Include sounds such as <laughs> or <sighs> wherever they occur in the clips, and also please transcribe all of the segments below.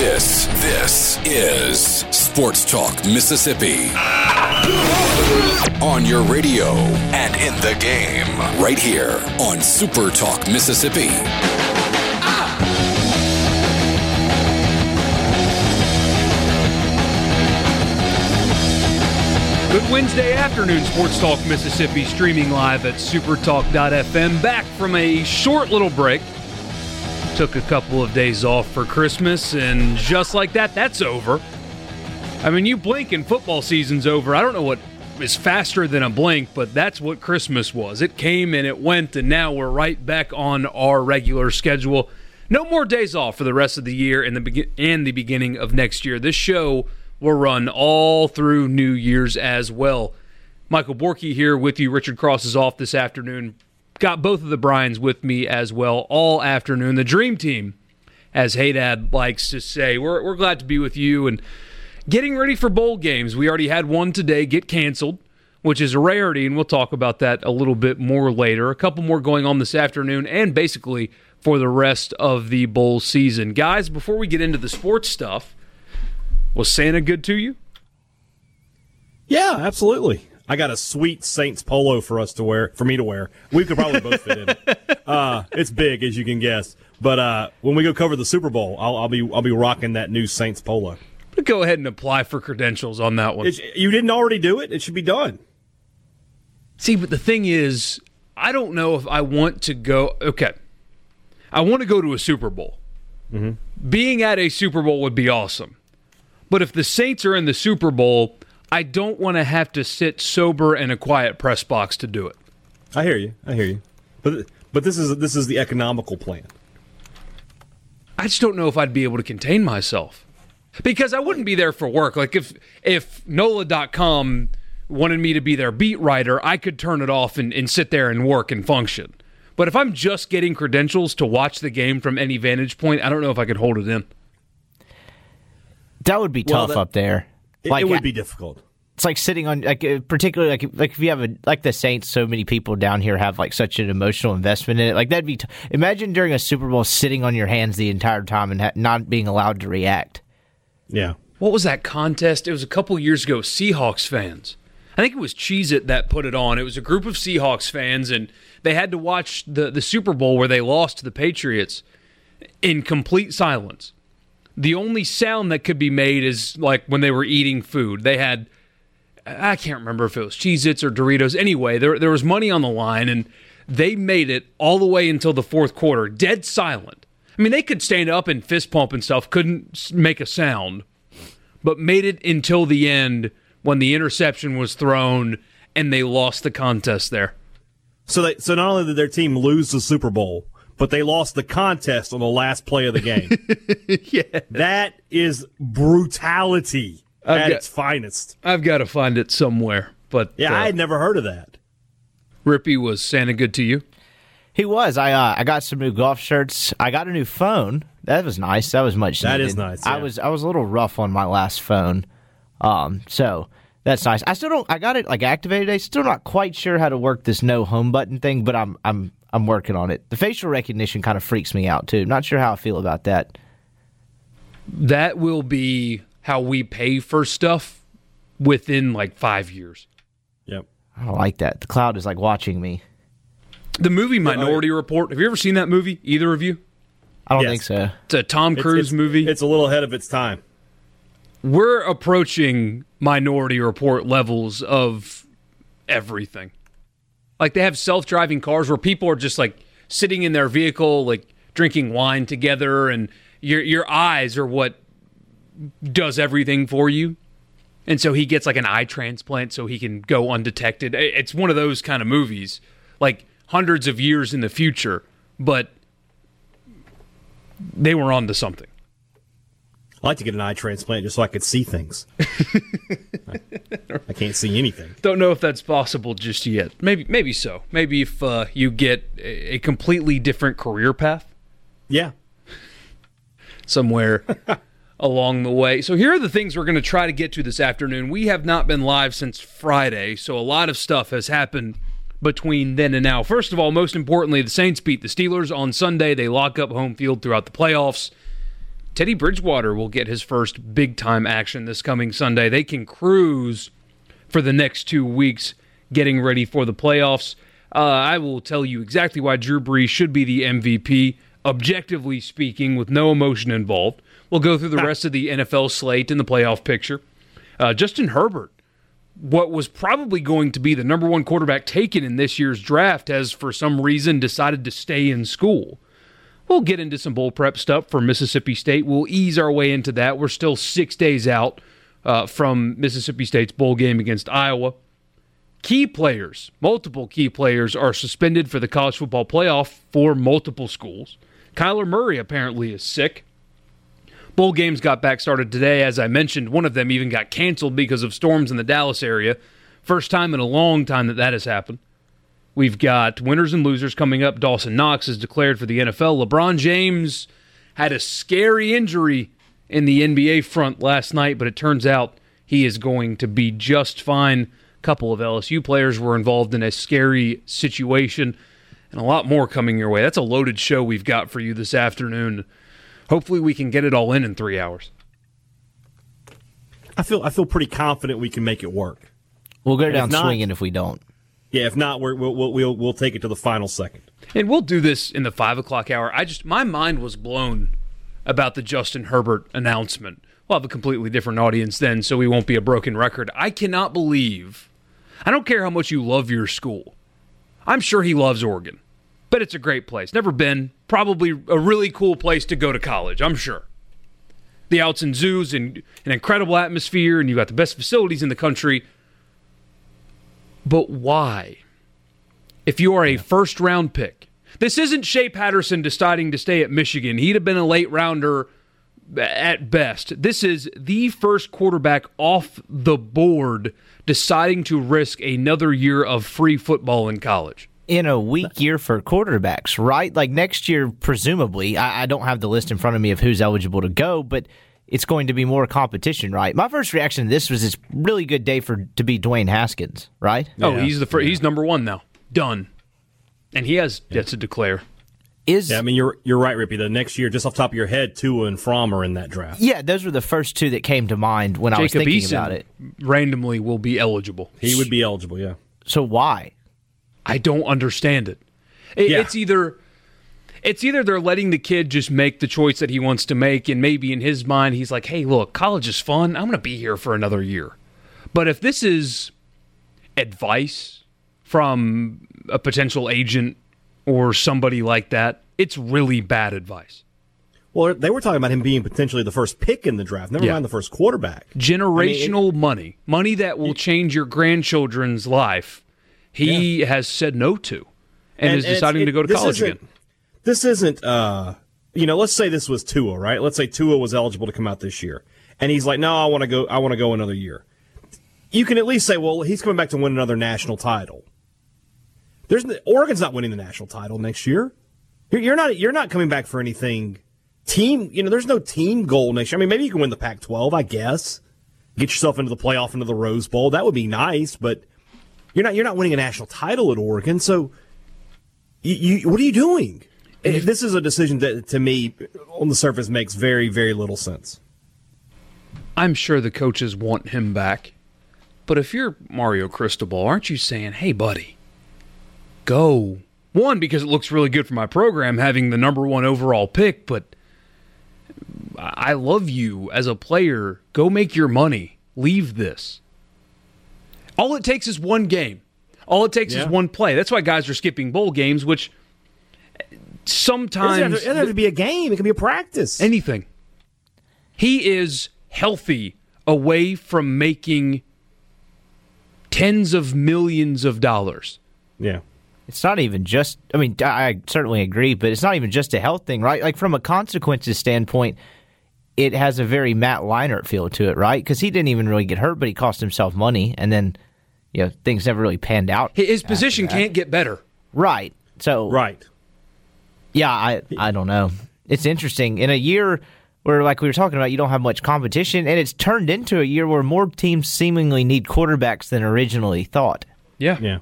This, this is Sports Talk Mississippi. On your radio and in the game, right here on Super Talk Mississippi. Good Wednesday afternoon, Sports Talk Mississippi, streaming live at supertalk.fm. Back from a short little break. Took a couple of days off for Christmas, and just like that, that's over. I mean, you blink and football season's over. I don't know what is faster than a blink, but that's what Christmas was. It came and it went, and now we're right back on our regular schedule. No more days off for the rest of the year and the be- and the beginning of next year. This show will run all through New Year's as well. Michael Borky here with you. Richard Cross is off this afternoon. Got both of the Bryans with me as well all afternoon. The dream team, as Haydad likes to say. We're, we're glad to be with you and getting ready for bowl games. We already had one today get canceled, which is a rarity, and we'll talk about that a little bit more later. A couple more going on this afternoon, and basically for the rest of the bowl season. Guys, before we get into the sports stuff, was Santa good to you? Yeah, absolutely. I got a sweet Saints polo for us to wear, for me to wear. We could probably both fit in it. <laughs> Uh, it's big, as you can guess. But uh, when we go cover the Super Bowl, I'll, I'll, be I'll be rocking that new Saints polo. Go ahead and apply for credentials on that one. It's, you didn't already do it; it should be done. See, but the thing is, I don't know if I want to go. Okay, I want to go to a Super Bowl. Mm-hmm. Being at a Super Bowl would be awesome. But if the Saints are in the Super Bowl, I don't want to have to sit sober in a quiet press box to do it. I hear you. I hear you. But but this is this is the economical plan. I just don't know if I'd be able to contain myself. Because I wouldn't be there for work. Like if if NOLA.com wanted me to be their beat writer, I could turn it off and, and sit there and work and function. But if I'm just getting credentials to watch the game from any vantage point, I don't know if I could hold it in. That would be Well, tough that- up there. It, Like it would be difficult. it's like sitting on like uh, particularly like like if you have a like the Saints, so many people down here have like such an emotional investment in it. Like that'd be t- imagine during a Super Bowl sitting on your hands the entire time and ha- not being allowed to react. Yeah. What was that contest? It was a couple years ago. Seahawks fans. I think it was Cheez It that put it on. It was a group of Seahawks fans, and they had to watch the, the Super Bowl where they lost to the Patriots in complete silence. The only sound that could be made is like when they were eating food. They had, I can't remember if it was Cheez Its or Doritos. Anyway, there, there was money on the line, and they made it all the way until the fourth quarter, dead silent. I mean, they could stand up and fist pump and stuff, couldn't make a sound but made it until the end when the interception was thrown and they lost the contest there. So they so not only did their team lose the Super Bowl, but they lost the contest on the last play of the game. <laughs> yeah. that is brutality I've at got- its finest. I've got to find it somewhere. But Yeah, uh, I had never heard of that. Rippee was Santa good to you? He was. I uh, I got some new golf shirts. I got a new phone. That was nice. That was much. That needed. is nice, I was I was a little rough on my last phone. Um, so that's nice. I still don't. I got it like activated. I still not quite sure how to work this no home button thing, but I'm I'm I'm working on it. The facial recognition kind of freaks me out too. Not sure how I feel about that. That will be how we pay for stuff within like five years. Yep. I don't like that. The cloud is like watching me. The movie Minority Report. Have you ever seen that movie? Either of you? I don't Yes. think so. It's a Tom It's- Cruise it's- movie. It's a little ahead of its time. We're approaching Minority Report levels of everything. Like they have self-driving cars where people are just like sitting in their vehicle, like drinking wine together, and your your eyes are what does everything for you. And so he gets like an eye transplant so he can go undetected. It's one of those kind of movies, like hundreds of years in the future, but they were onto something. I'd like to get an eye transplant just so I could see things. I, <laughs> I can't see anything. Don't know if that's possible just yet. Maybe, maybe so. Maybe if uh, you get a a completely different career path Yeah. somewhere <laughs> along the way. So here are the things we're going to try to get to this afternoon. We have not been live since Friday, so a lot of stuff has happened between then and now. First of all, most importantly, the Saints beat the Steelers on Sunday. They lock up home field throughout the playoffs. Teddy Bridgewater will get his first big time action this coming Sunday. They can cruise for the next two weeks getting ready for the playoffs. Uh, I will tell you exactly why Drew Brees should be the MVP, objectively speaking, with no emotion involved. We'll go through the rest of the NFL slate and the playoff picture. Uh, Justin Herbert, what was probably going to be the number one quarterback taken in this year's draft, has for some reason decided to stay in school. We'll get into some bowl prep stuff for Mississippi State. We'll ease our way into that. We're still six days out uh, from Mississippi State's bowl game against Iowa. Key players, multiple key players, are suspended for the college football playoff for multiple schools. Kyler Murray apparently is sick. Bowl games got back started today. As I mentioned, one of them even got canceled because of storms in the Dallas area. First time in a long time that that has happened. We've got winners and losers coming up. Dawson Knox is declared for the NFL. LeBron James had a scary injury in the NBA front last night, but it turns out he is going to be just fine. A couple of LSU players were involved in a scary situation, and a lot more coming your way. That's a loaded show we've got for you this afternoon. Hopefully, we can get it all in in three hours. I feel I feel pretty confident we can make it work. We'll go if down not- swinging if we don't. Yeah, if not, we're, we'll, we'll we'll we'll take it to the final second. And we'll do this in the five o'clock hour. I just my mind was blown about the Justin Herbert announcement. We'll have a completely different audience then, so we won't be a broken record. I cannot believe. I don't care how much you love your school. I'm sure he loves Oregon, but it's a great place. Never been. Probably a really cool place to go to college. I'm sure. The outs and zoos and an incredible atmosphere, and you've got the best facilities in the country. But why? if you are a first round pick. This isn't Shea Patterson deciding to stay at Michigan. He'd have been a late rounder at best. This is the first quarterback off the board deciding to risk another year of free football in college. in a weak year for quarterbacks, right? Like next year, presumably, I, I don't have the list in front of me of who's eligible to go, but it's going to be more competition, right? My first reaction to this was it's really good day for to be Dwayne Haskins, right? Oh, he's the fir- he's number 1 now. Done. And he has yet to declare. Is Yeah, I mean you're you're right, Rippee. The next year, just off the top of your head, Tua and Fromm are in that draft. yeah, those were the first two that came to mind when I was thinking Eason about it. randomly will be eligible. He would be eligible. Yeah. So why? I don't understand it. It- Yeah. It's either it's either they're letting the kid just make the choice that he wants to make, and maybe in his mind he's like, "Hey, look, college is fun. I'm going to be here for another year." But if this is advice from a potential agent or somebody like that, it's really bad advice. Well, they were talking about him being potentially the first pick in the draft. Never Yeah. mind the first quarterback. Generational money, money that will change your grandchildren's life. He has said no to, and, is it's- deciding it- to go to college again. This isn't, uh, you know, let's say this was Tua, right? Let's say Tua was eligible to come out this year, and he's like, "No, I want to go. I want to go another year." You can at least say, "Well, he's coming back to win another national title." There's Oregon's not winning the national title next year. You're, not. You're not coming back for anything. Team, you know, there's no team goal next year. I mean, maybe you can win the Pac-12, I guess. Get yourself into the playoff, into the Rose Bowl. That would be nice, but you're not. You're not winning a national title at Oregon, so you, you, what are you doing? This is a decision that, to me, on the surface, makes very, very little sense. I'm sure the coaches want him back. But if you're Mario Cristobal, aren't you saying, hey, buddy, go? One, because it looks really good for my program having the number one overall pick, but I I love you as a player. Go make your money. Leave this. All it takes is one game. All it takes Yeah. is one play. That's why guys are skipping bowl games, which It doesn't, have sometimes to, it doesn't have to be a game. It can be a practice. anything. He is healthy away from making tens of millions of dollars. yeah. It's not even just. I mean, I I certainly agree, but it's not even just a health thing, right? Like from a consequences standpoint, it has a very Matt Leinart feel to it, right? Because he didn't even really get hurt, but he cost himself money, and then you know things never really panned out. His position can't get better. Right. So Right. Yeah, I I don't know. It's interesting in a year where, like we were talking about, you don't have much competition, and it's turned into a year where more teams seemingly need quarterbacks than originally thought. Yeah. Yeah.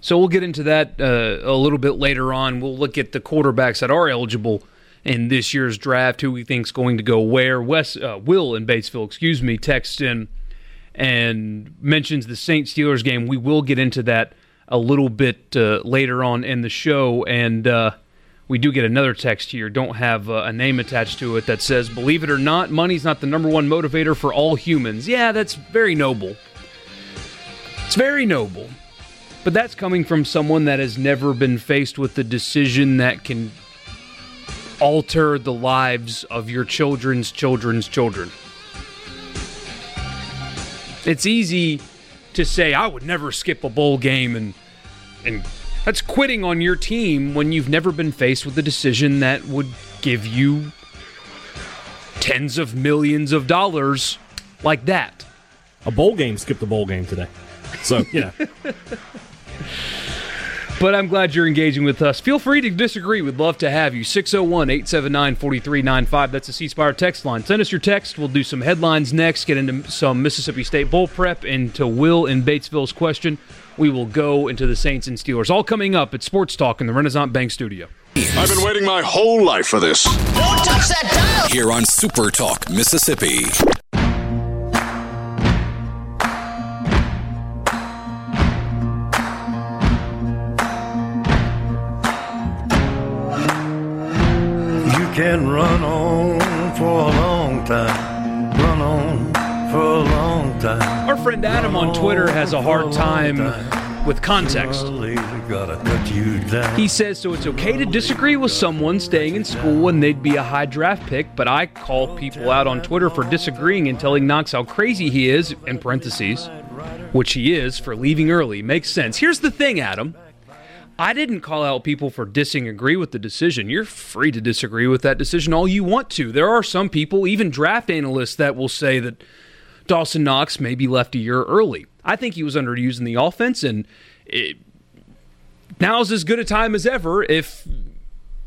So we'll get into that uh, a little bit later on. We'll look at the quarterbacks that are eligible in this year's draft, who we think's going to go where. Wes uh, Will in Batesville, excuse me, texts in and mentions the Saint Steelers game. We will get into that a little bit uh, later on in the show, and uh, we do get another text here. Don't have uh, a name attached to it that says, "Believe it or not, money's not the number one motivator for all humans." Yeah, that's very noble. It's very noble. But that's coming from someone that has never been faced with the decision that can alter the lives of your children's children's children. It's easy to say I would never skip a bowl game and and that's quitting on your team when you've never been faced with a decision that would give you tens of millions of dollars like that. A bowl game skipped a bowl game today. So, yeah. <laughs> But I'm glad you're engaging with us. Feel free to disagree. We'd love to have you. 601 879 4395. That's the C Spire text line. Send us your text. We'll do some headlines next, get into some Mississippi State Bowl prep, into Will in Batesville's question. We will go into the Saints and Steelers. All coming up at Sports Talk in the Renaissance Bank Studio. I've been waiting my whole life for this. Don't touch that dial. Here on Super Talk, Mississippi. You can run on for a long time. Our friend Adam on Twitter has a hard time with context. Gotta cut you down. He says, so it's okay to disagree with someone staying in school when they'd be a high draft pick, but I call people out on Twitter for disagreeing and telling Knox how crazy he is, in parentheses, which he is, for leaving early. Makes sense. Here's the thing, Adam. I didn't call out people for disagree with the decision. You're free to disagree with that decision all you want to. There are some people, even draft analysts, that will say that Dawson Knox maybe left a year early. I think he was underused in the offense, and it, now's as good a time as ever if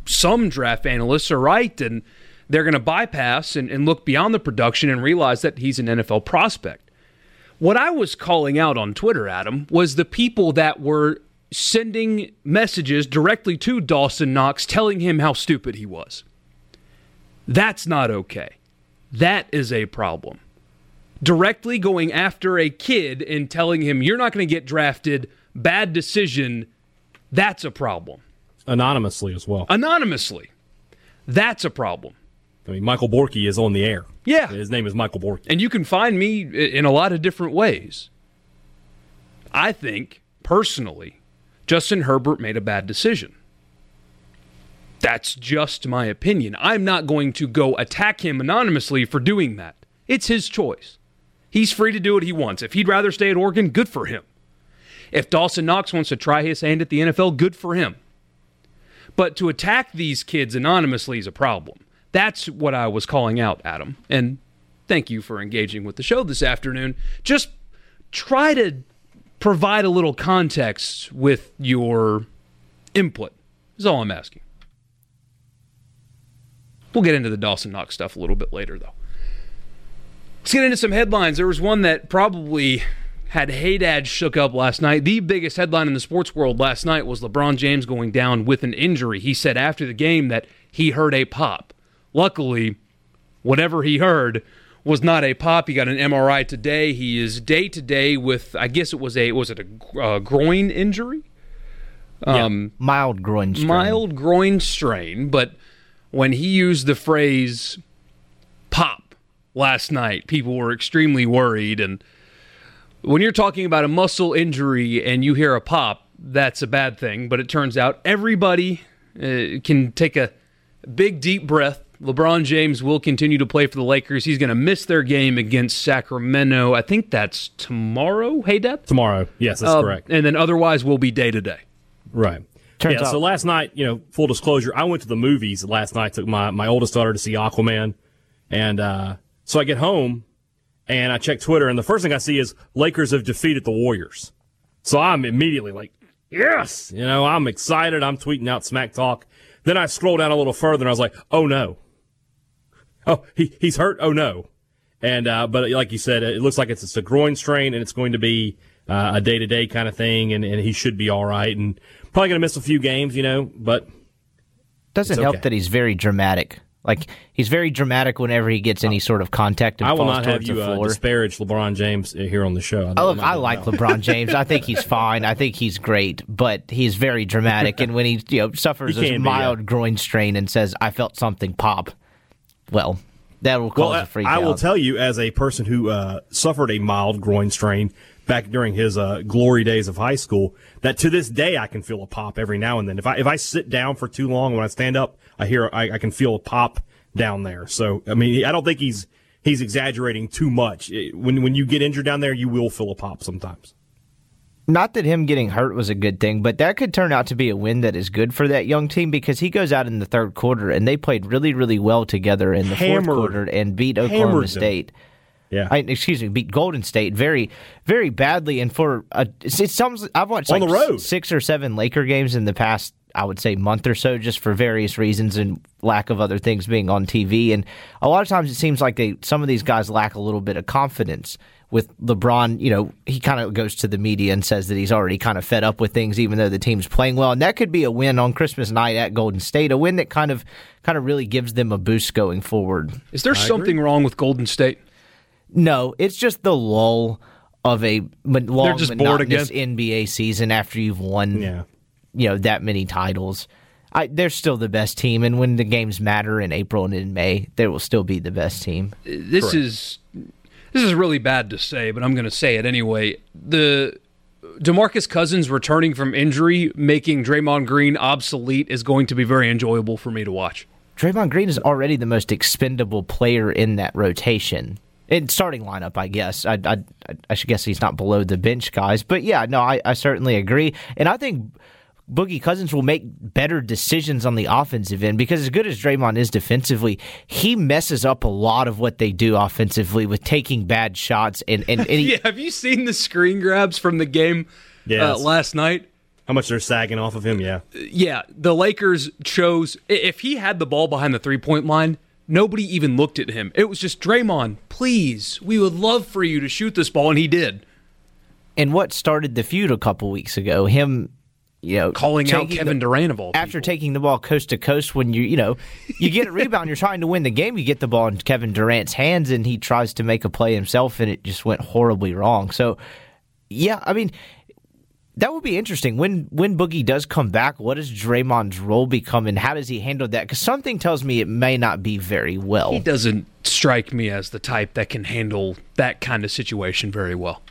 some draft analysts are right and they're going to bypass and, and look beyond the production and realize that he's an NFL prospect. What I was calling out on Twitter, Adam, was the people that were sending messages directly to Dawson Knox telling him how stupid he was. That's not okay. That is a problem. Directly going after a kid and telling him, you're not going to get drafted, bad decision, that's a problem. Anonymously as well. Anonymously, that's a problem. I mean, Michael Borky is on the air. Yeah. His name is Michael Borky. And you can find me in a lot of different ways. I think, personally, Justin Herbert made a bad decision. That's just my opinion. I'm not going to go attack him anonymously for doing that. It's his choice. He's free to do what he wants. If he'd rather stay at Oregon, good for him. If Dawson Knox wants to try his hand at the NFL, good for him. But to attack these kids anonymously is a problem. That's what I was calling out, Adam. And thank you for engaging with the show this afternoon. Just try to provide a little context with your input, is all I'm asking. We'll get into the Dawson Knox stuff a little bit later, though. Let's get into some headlines. There was one that probably had Haydad shook up last night. The biggest headline in the sports world last night was LeBron James going down with an injury. He said after the game that he heard a pop. Luckily, whatever he heard was not a pop. He got an MRI today. He is day to day with, I guess it was a, was it a uh, groin injury? Um, Mild groin strain. mild groin strain, but when he used the phrase pop last night, people were extremely worried. And when you're talking about a muscle injury and you hear a pop, that's a bad thing. But it turns out everybody uh, can take a big, deep breath. LeBron James will continue to play for the Lakers. He's going to miss their game against Sacramento. I think that's tomorrow. Hey, Dad. Tomorrow. Yes, that's Uh, correct. And then otherwise, we'll be day to day. Right. Turns yeah, out- so last night, you know, full disclosure, I went to the movies last night, took my, my oldest daughter to see Aquaman, And uh, so I get home and I check Twitter, and the first thing I see is Lakers have defeated the Warriors. So I'm immediately like, yes, you know, I'm excited. I'm tweeting out smack talk. Then I scroll down a little further, and I was like, oh no, oh he he's hurt. Oh no, and uh, but like you said, it looks like it's, it's a groin strain, and it's going to be uh, a day to day kind of thing, and, and he should be all right, and probably going to miss a few games, you know, but doesn't It's help that he's very dramatic. Like he's very dramatic whenever he gets any sort of contact and I will falls not have you uh, disparage LeBron James uh, here on the show. Oh, look, I like LeBron <laughs> James. I think he's fine. I think he's great, but he's very dramatic. and when he you know suffers He a be, mild yeah. groin strain and says, "I felt something pop," well, that will cause Well, a freak I will out. tell you, as a person who uh, suffered a mild groin strain back during his uh, glory days of high school, that to this day I can feel a pop every now and then. If I if I sit down for too long, when I stand up, I hear I, I can feel a pop down there. So I mean, I don't think he's he's exaggerating too much. When when you get injured down there, you will feel a pop sometimes. Not that him getting hurt was a good thing, but that could turn out to be a win that is good for that young team because he goes out in the third quarter and they played really, really well together in the Hammered. fourth quarter and beat Oklahoma. State. Yeah. I, excuse me, beat Golden State very, very badly. And for a, it's some, I've watched On like the road. six or seven Laker games in the past, I would say, month or so, just for various reasons and lack of other things being on TV. And a lot of times it seems like they, some of these guys lack a little bit of confidence. With LeBron, you know, he kind of goes to the media and says that he's already kind of fed up with things, even though the team's playing well. And that could be a win on Christmas night at Golden State, a win that kind of, kind of really gives them a boost going forward. Is there something wrong with Golden State? No, it's just the lull of a mon- long, just bored monotonous NBA season after you've won, Yeah. You know, that many titles. I, they're still the best team, and when the games matter in April and in May, they will still be the best team. this is this is really bad to say, but I'm going to say it anyway. The DeMarcus Cousins returning from injury, making Draymond Green obsolete, is going to be very enjoyable for me to watch. Draymond Green is already the most expendable player in that rotation. In starting lineup, I guess. I, I, I should guess he's not below the bench guys. But yeah, no, I, I certainly agree. And I think Boogie Cousins will make better decisions on the offensive end because as good as Draymond is defensively, he messes up a lot of what they do offensively with taking bad shots and, and, and <laughs> he, Yeah, have you seen the screen grabs from the game Yes. uh, last night? How much they're sagging off of him? Yeah. Yeah, the Lakers chose if he had the ball behind the three point line, nobody even looked at him. It was just Draymond, please, we would love for you to shoot this ball, and he did. and what started the feud a couple weeks ago, him you know Calling out Kevin the- Durant of all after people. taking the ball coast to coast when you you know you get a <laughs> rebound you're trying to win the game you get the ball in Kevin Durant's hands and he tries to make a play himself and it just went horribly wrong so yeah I mean that would be interesting when when Boogie does come back what does Draymond's role become and how does he handle that because something tells me it may not be very well He doesn't strike me as the type that can handle that kind of situation very well.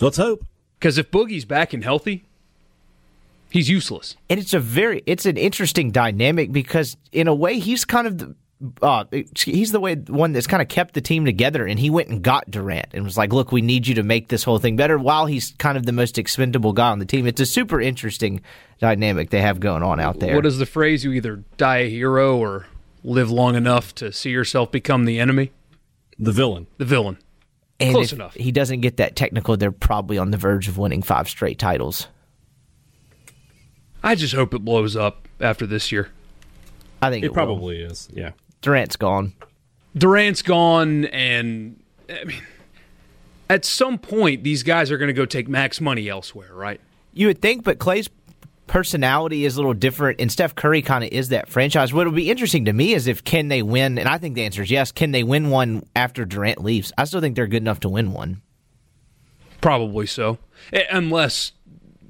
Let's hope. Because if Boogie's back and healthy, he's useless. and it's a very it's an interesting dynamic because in a way he's kind of the uh, he's the way one that's kind of kept the team together, and he went and got Durant and was like, "Look, we need you to make this whole thing better." While he's kind of the most expendable guy on the team, it's a super interesting dynamic they have going on out there. What is the phrase? You either die a hero or live long enough to see yourself become the enemy, The villain. the villain. and close if enough. He doesn't get that technical; they're probably on the verge of winning five straight titles. I just hope it blows up after this year. I think It will. probably is. Yeah. Durant's gone. Durant's gone, and I mean, at some point, these guys are going to go take max money elsewhere, right? You would think, but Clay's personality is a little different, and Steph Curry kind of is that franchise. What would be interesting to me is if can they win, and I think the answer is yes. Can they win one after Durant leaves? I still think they're good enough to win one. Probably so, unless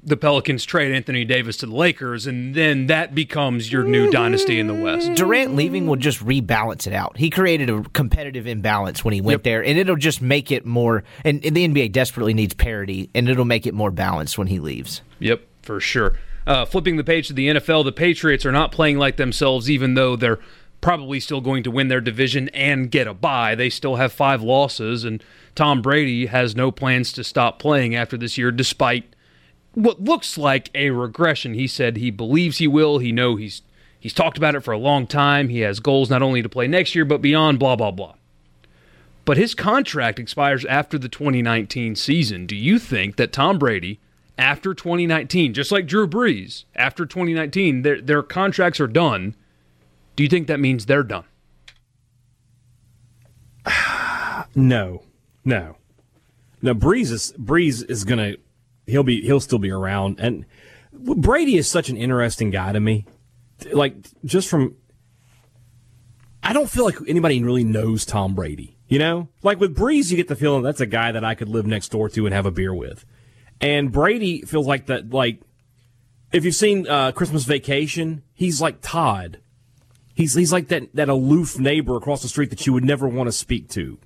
the Pelicans trade Anthony Davis to the Lakers, and then that becomes your new dynasty in the West. Durant leaving will just rebalance it out. He created a competitive imbalance when he went there, and it'll just make it more. And, and the NBA desperately needs parity, and it'll make it more balanced when he leaves. Yep, for sure. Uh, flipping the page to the NFL, the Patriots are not playing like themselves, even though they're probably still going to win their division and get a bye. They still have five losses, and Tom Brady has no plans to stop playing after this year, despite what looks like a regression. He said he believes he will. He know he's He's talked about it for a long time. He has goals not only to play next year, but beyond, blah, blah, blah. But his contract expires after the 2019 season. Do you think that Tom Brady, after 2019, just like Drew Brees, after 2019, their, their contracts are done? Do you think that means they're done? <sighs> No, no, Now Brees is Brees is gonna he'll be he'll still be around, and Brady is such an interesting guy to me. Like just from, I don't feel like anybody really knows Tom Brady. You know, like with Brees, you get the feeling that's a guy that I could live next door to and have a beer with, and Brady feels like that. Like if you've seen uh, Christmas Vacation, he's like Todd. He's he's like that that aloof neighbor across the street that you would never want to speak to.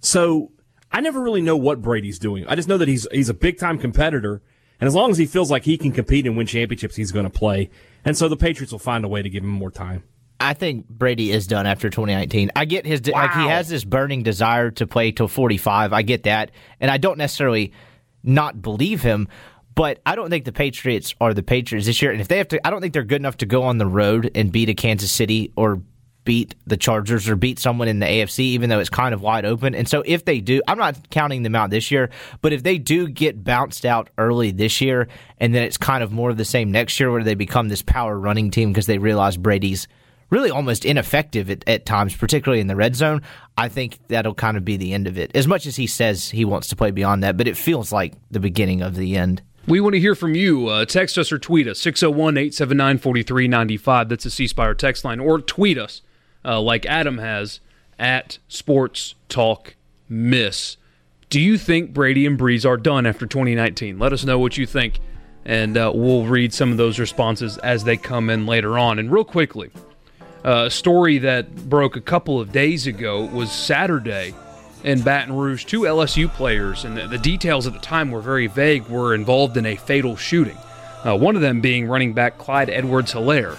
So I never really know what Brady's doing. I just know that he's he's a big time competitor, and as long as he feels like he can compete and win championships, he's going to play. And so the Patriots will find a way to give him more time. I think Brady is done after 2019. I get his wow. like he has this burning desire to play till 45. I get that, and I don't necessarily not believe him. But I don't think the Patriots are the Patriots this year. And if they have to, I don't think they're good enough to go on the road and beat a Kansas City or beat the Chargers or beat someone in the AFC, even though it's kind of wide open. And so if they do, I'm not counting them out this year, but if they do get bounced out early this year, and then it's kind of more of the same next year where they become this power running team because they realize Brady's really almost ineffective at, at times, particularly in the red zone, I think that'll kind of be the end of it. As much as he says he wants to play beyond that, but it feels like the beginning of the end. We want to hear from you. Uh, text us or tweet us 601 879 4395. That's the C Spire text line. Or tweet us uh, like Adam has, at Sports Talk Miss. Do you think Brady and Brees are done after 2019? Let us know what you think, and uh, we'll read some of those responses as they come in later on. And real quickly, uh, a story that broke a couple of days ago was Saturday in Baton Rouge. Two LSU players, and the, the details at the time were very vague, were involved in a fatal shooting. Uh, one of them being running back Clyde Edwards Helaire.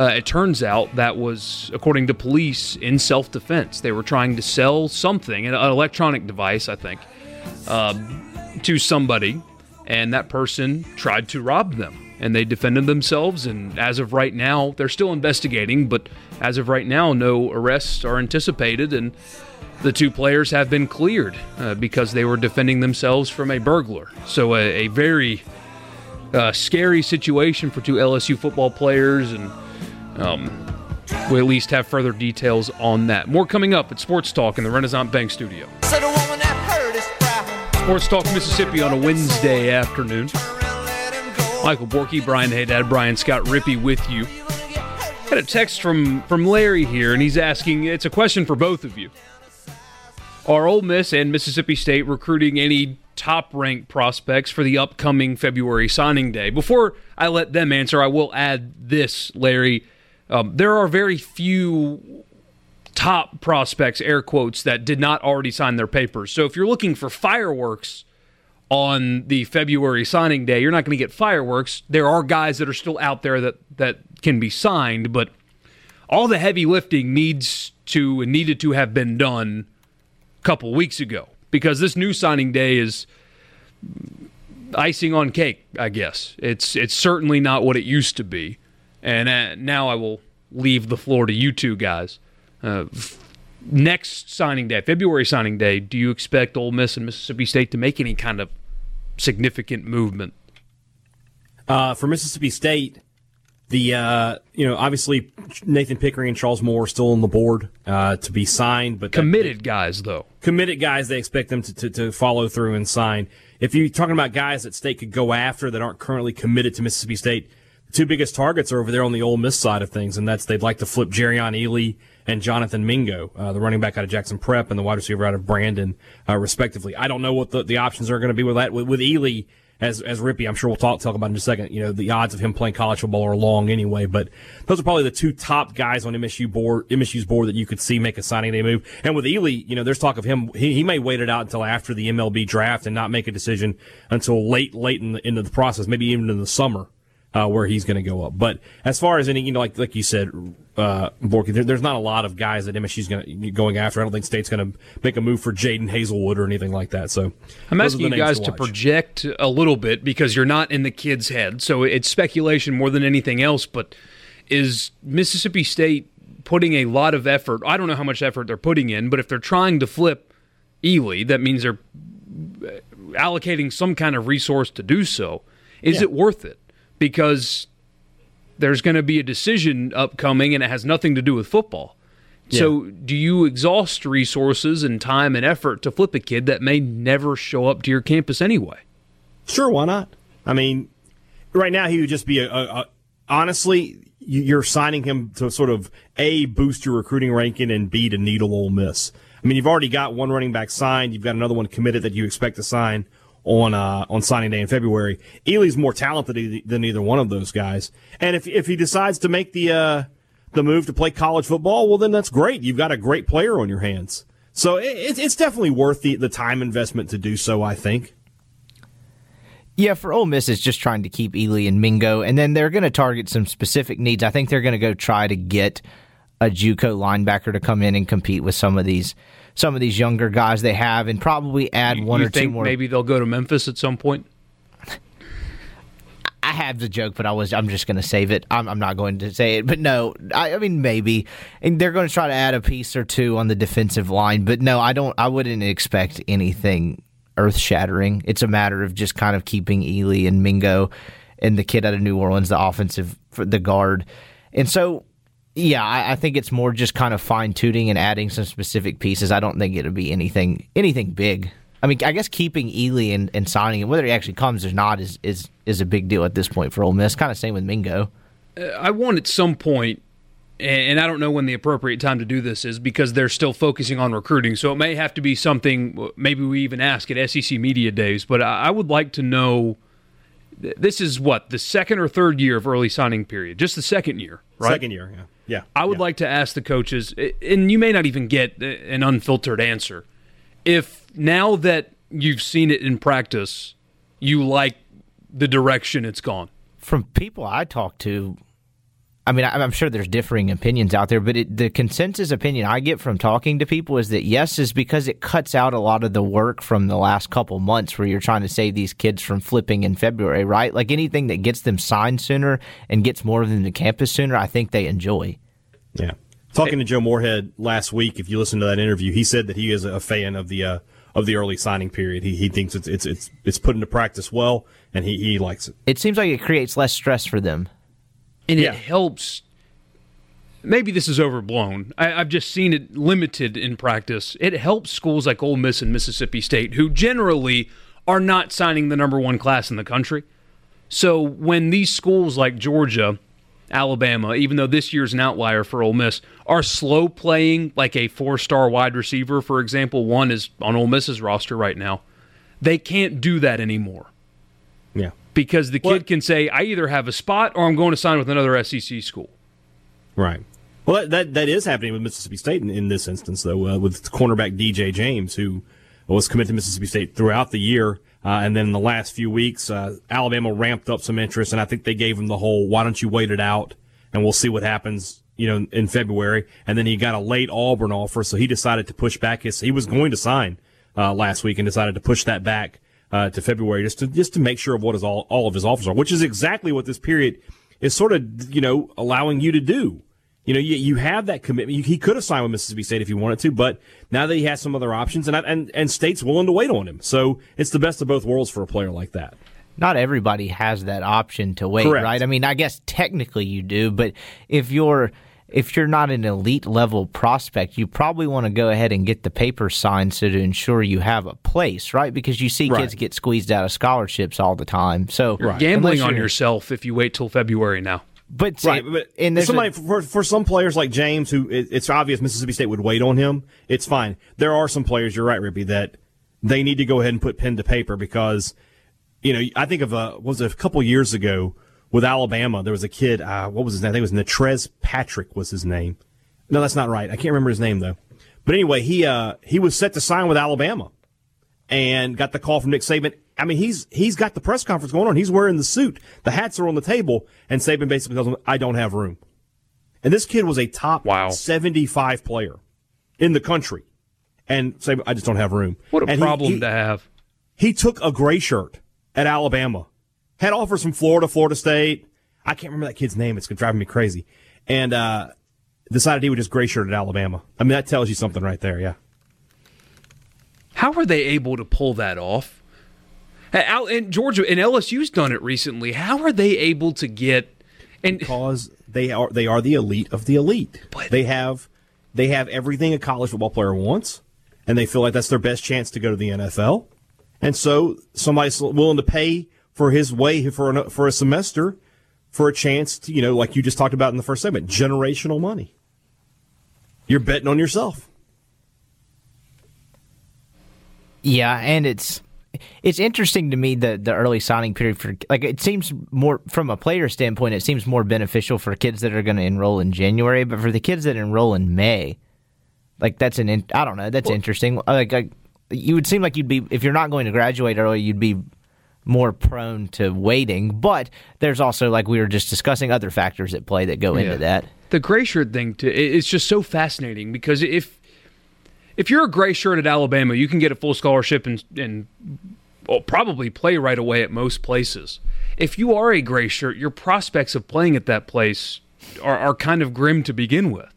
Uh, it turns out that was, according to police, in self defense. They were trying to sell something, an electronic device, I think, uh, to somebody, and that person tried to rob them. And they defended themselves, and as of right now, they're still investigating, but as of right now, no arrests are anticipated, and the two players have been cleared uh, because they were defending themselves from a burglar. So, a, a very uh, scary situation for two LSU football players, and um, we at least have further details on that. More coming up at Sports Talk in the Renaissance Bank Studio. Sports Talk Mississippi on a Wednesday afternoon. Michael Borky, Brian Haydad, Brian Scott Rippee with you. Got a text from from Larry here, and he's asking. It's a question for both of you. Are Ole Miss and Mississippi State recruiting any top ranked prospects for the upcoming February signing day? Before I let them answer, I will add this, Larry. Um, there are very few top prospects, air quotes, that did not already sign their papers. So if you're looking for fireworks on the February signing day, you're not going to get fireworks. There are guys that are still out there that, that can be signed, but all the heavy lifting needs to and needed to have been done a couple weeks ago because this new signing day is icing on cake, I guess. It's it's certainly not what it used to be. And uh, now I will leave the floor to you two guys. Uh, next signing day, February signing day, do you expect Ole Miss and Mississippi State to make any kind of significant movement? Uh, for Mississippi State, the uh, you know obviously Nathan Pickering and Charles Moore are still on the board uh, to be signed, but committed that, guys though committed guys they expect them to, to, to follow through and sign. If you're talking about guys that State could go after that aren't currently committed to Mississippi State, two biggest targets are over there on the Ole Miss side of things, and that's they'd like to flip Jerrion Ealy and Jonathan Mingo, uh, the running back out of Jackson Prep and the wide receiver out of Brandon, uh, respectively. I don't know what the, the options are going to be with that. With, with Ealy, as as Rippee, I'm sure we'll talk talk about in a second. You know, the odds of him playing college football are long anyway, but those are probably the two top guys on MSU board, MSU's board that you could see make a signing day move. And with Ealy, you know, there's talk of him. He, he may wait it out until after the MLB draft and not make a decision until late late in the, into the process, maybe even in the summer uh, where he's going to go up. But as far as any, you know, like like you said, uh, Borky, there, there's not a lot of guys that MSU's going going after. I don't think State's going to make a move for Jaden Hazelwood or anything like that. So I'm asking you guys to, to, project a little bit because you're not in the kid's head, so it's speculation more than anything else. But is Mississippi State putting a lot of effort. I don't know how much effort they're putting in, but if they're trying to flip Ealy, that means they're allocating some kind of resource to do so. Is Yeah. it worth it? Because there's going to be a decision upcoming and it has nothing to do with football. So, do you exhaust resources and time and effort to flip a kid that may never show up to your campus anyway? Sure, why not? I mean, right now he would just be a, a, a honestly, you- you're signing him to sort of a boost your recruiting ranking and b to needle Ole Miss. I mean, you've already got one running back signed. You've got another one committed that you expect to sign on uh, on signing day in February. Ealy's more talented than either one of those guys. And if if he decides to make the uh, the move to play college football, well, then that's great. You've got a great player on your hands. So it, it's- it's definitely worth the, the time investment to do so. I think. Yeah, for Ole Miss, it's just trying to keep Ealy and Mingo, and then they're going to target some specific needs. I think they're going to go try to get a JUCO linebacker to come in and compete with some of these some of these younger guys they have, and probably add one you or two more. maybe they'll go to Memphis at some point? I have the joke, but I was I'm just going to save it. I'm, I'm not going to say it, but no, I, I mean maybe, and they're going to try to add a piece or two on the defensive line, but no, I don't. I wouldn't expect anything earth shattering. It's a matter of just kind of keeping Ealy and Mingo and the kid out of New Orleans, the offensive the guard, and so. Yeah, I, I think it's more just kind of fine tuning and adding some specific pieces. I don't think it'll be anything anything big. I mean, I guess keeping Ealy and, and signing him, whether he actually comes or not, is is is a big deal at this point for Ole Miss. Kind of same with Mingo. Uh, I want at some point, and I don't know when the appropriate time to do this is because they're still focusing on recruiting. So it may have to be something. Maybe we even ask at SEC Media Days. But I I would like to know. This is what the second or third year of early signing period, just the second year, right? Second year, yeah, yeah. I would yeah. like to ask the coaches, and you may not even get an unfiltered answer. If now that you've seen it in practice, you like the direction it's gone. From people I talk to, I mean, I- I'm sure there's differing opinions out there, but it, the consensus opinion I get from talking to people is that yes, is because it cuts out a lot of the work from the last couple months where you're trying to save these kids from flipping in February, right? Like anything that gets them signed sooner and gets more of them to campus sooner, I think they enjoy. Yeah. Talking to Joe Moorhead last week, if you listen to that interview, he said that he is a fan of the uh, of the early signing period. He he thinks it's it's it's it's put into practice well, and he, he likes it. It seems like it creates less stress for them. and Yeah. it helps. Maybe this is overblown. I, I've just seen it limited in practice. It helps schools like Ole Miss and Mississippi State, who generally are not signing the number one class in the country. So when these schools like Georgia, Alabama, even though this year's an outlier for Ole Miss, are slow playing like a four-star wide receiver, for example, one is on Ole Miss's roster right now. They can't do that anymore Yeah. because the kid Well- can say, "I either have a spot or I'm going to sign with another SEC school." Right. Well, that that, that is happening with Mississippi State in, in this instance, though, uh, with cornerback DJ James, who was committed to Mississippi State throughout the year. Uh, and then in the last few weeks, uh, Alabama ramped up some interest, and I think they gave him the whole "Why don't you wait it out and we'll see what happens." You know, in February, and then he got a late Auburn offer, so he decided to push back his. He was going to sign uh, last week and decided to push that back uh, to February just to just to make sure of what his all all of his offers are, which is exactly what this period is sort of you know allowing you to do. You know, you, you have that commitment. You, he could have signed with Mississippi State if he wanted to, but now that he has some other options, and I- and and State's willing to wait on him, so it's the best of both worlds for a player like that. not everybody has that option to wait, Correct. right? I mean, I guess technically you do, but if you're if you're not an elite level prospect, you probably want to go ahead and get the paper signed so to ensure you have a place, right? Because you see Right. kids get squeezed out of scholarships all the time. So You're gambling on yourself if you wait till February now. But Right, but and somebody a- for for some players like James, who it, it's obvious Mississippi State would wait on him. It's fine. There are some players. You're right, Rippee, that they need to go ahead and put pen to paper because you know I think of a was it, a couple years ago with Alabama. There was a kid. Uh, what was his name? I think it was Natrez Patrick was his name. No, that's not right. I can't remember his name though. But anyway, he uh, he was set to sign with Alabama and got the call from Nick Saban. I mean, he's he's got the press conference going on. He's wearing the suit. The hats are on the table, and Saban basically tells him, "I don't have room." And this kid was a top Wow. 75 player in the country, and Saban, "I just don't have room." What a And he- problem he, to have. he took a gray shirt at Alabama, had offers from Florida, Florida State. I can't remember that kid's name. It's driving me crazy. And uh, decided he would just gray shirt at Alabama. I mean, that tells you something right there. Yeah. How are they able to pull that off? And Georgia and LSU's done it recently. How are they able to get and because they are they are the elite of the elite. But- they have they have everything a college football player wants, and they feel like that's their best chance to go to the NFL. And so somebody's willing to pay for his way for an, for a semester for a chance to you know like you just talked about in the first segment generational money. You're betting on yourself. Yeah, and it's it's interesting to me the the early signing period for like it seems more from a player standpoint it seems more beneficial for kids that are going to enroll in January, but for the kids that enroll in May, like that's an in, I don't know that's interesting. Uh, like, like you would seem like you'd be if you're not going to graduate early, you'd be more prone to waiting. But there's also like we were just discussing other factors at play that go Yeah. into that. the gray shirt thing to it's just so fascinating because if if you're a gray shirt at Alabama, you can get a full scholarship and and well, probably play right away at most places. If you are a gray shirt, your prospects of playing at that place are, are kind of grim to begin with.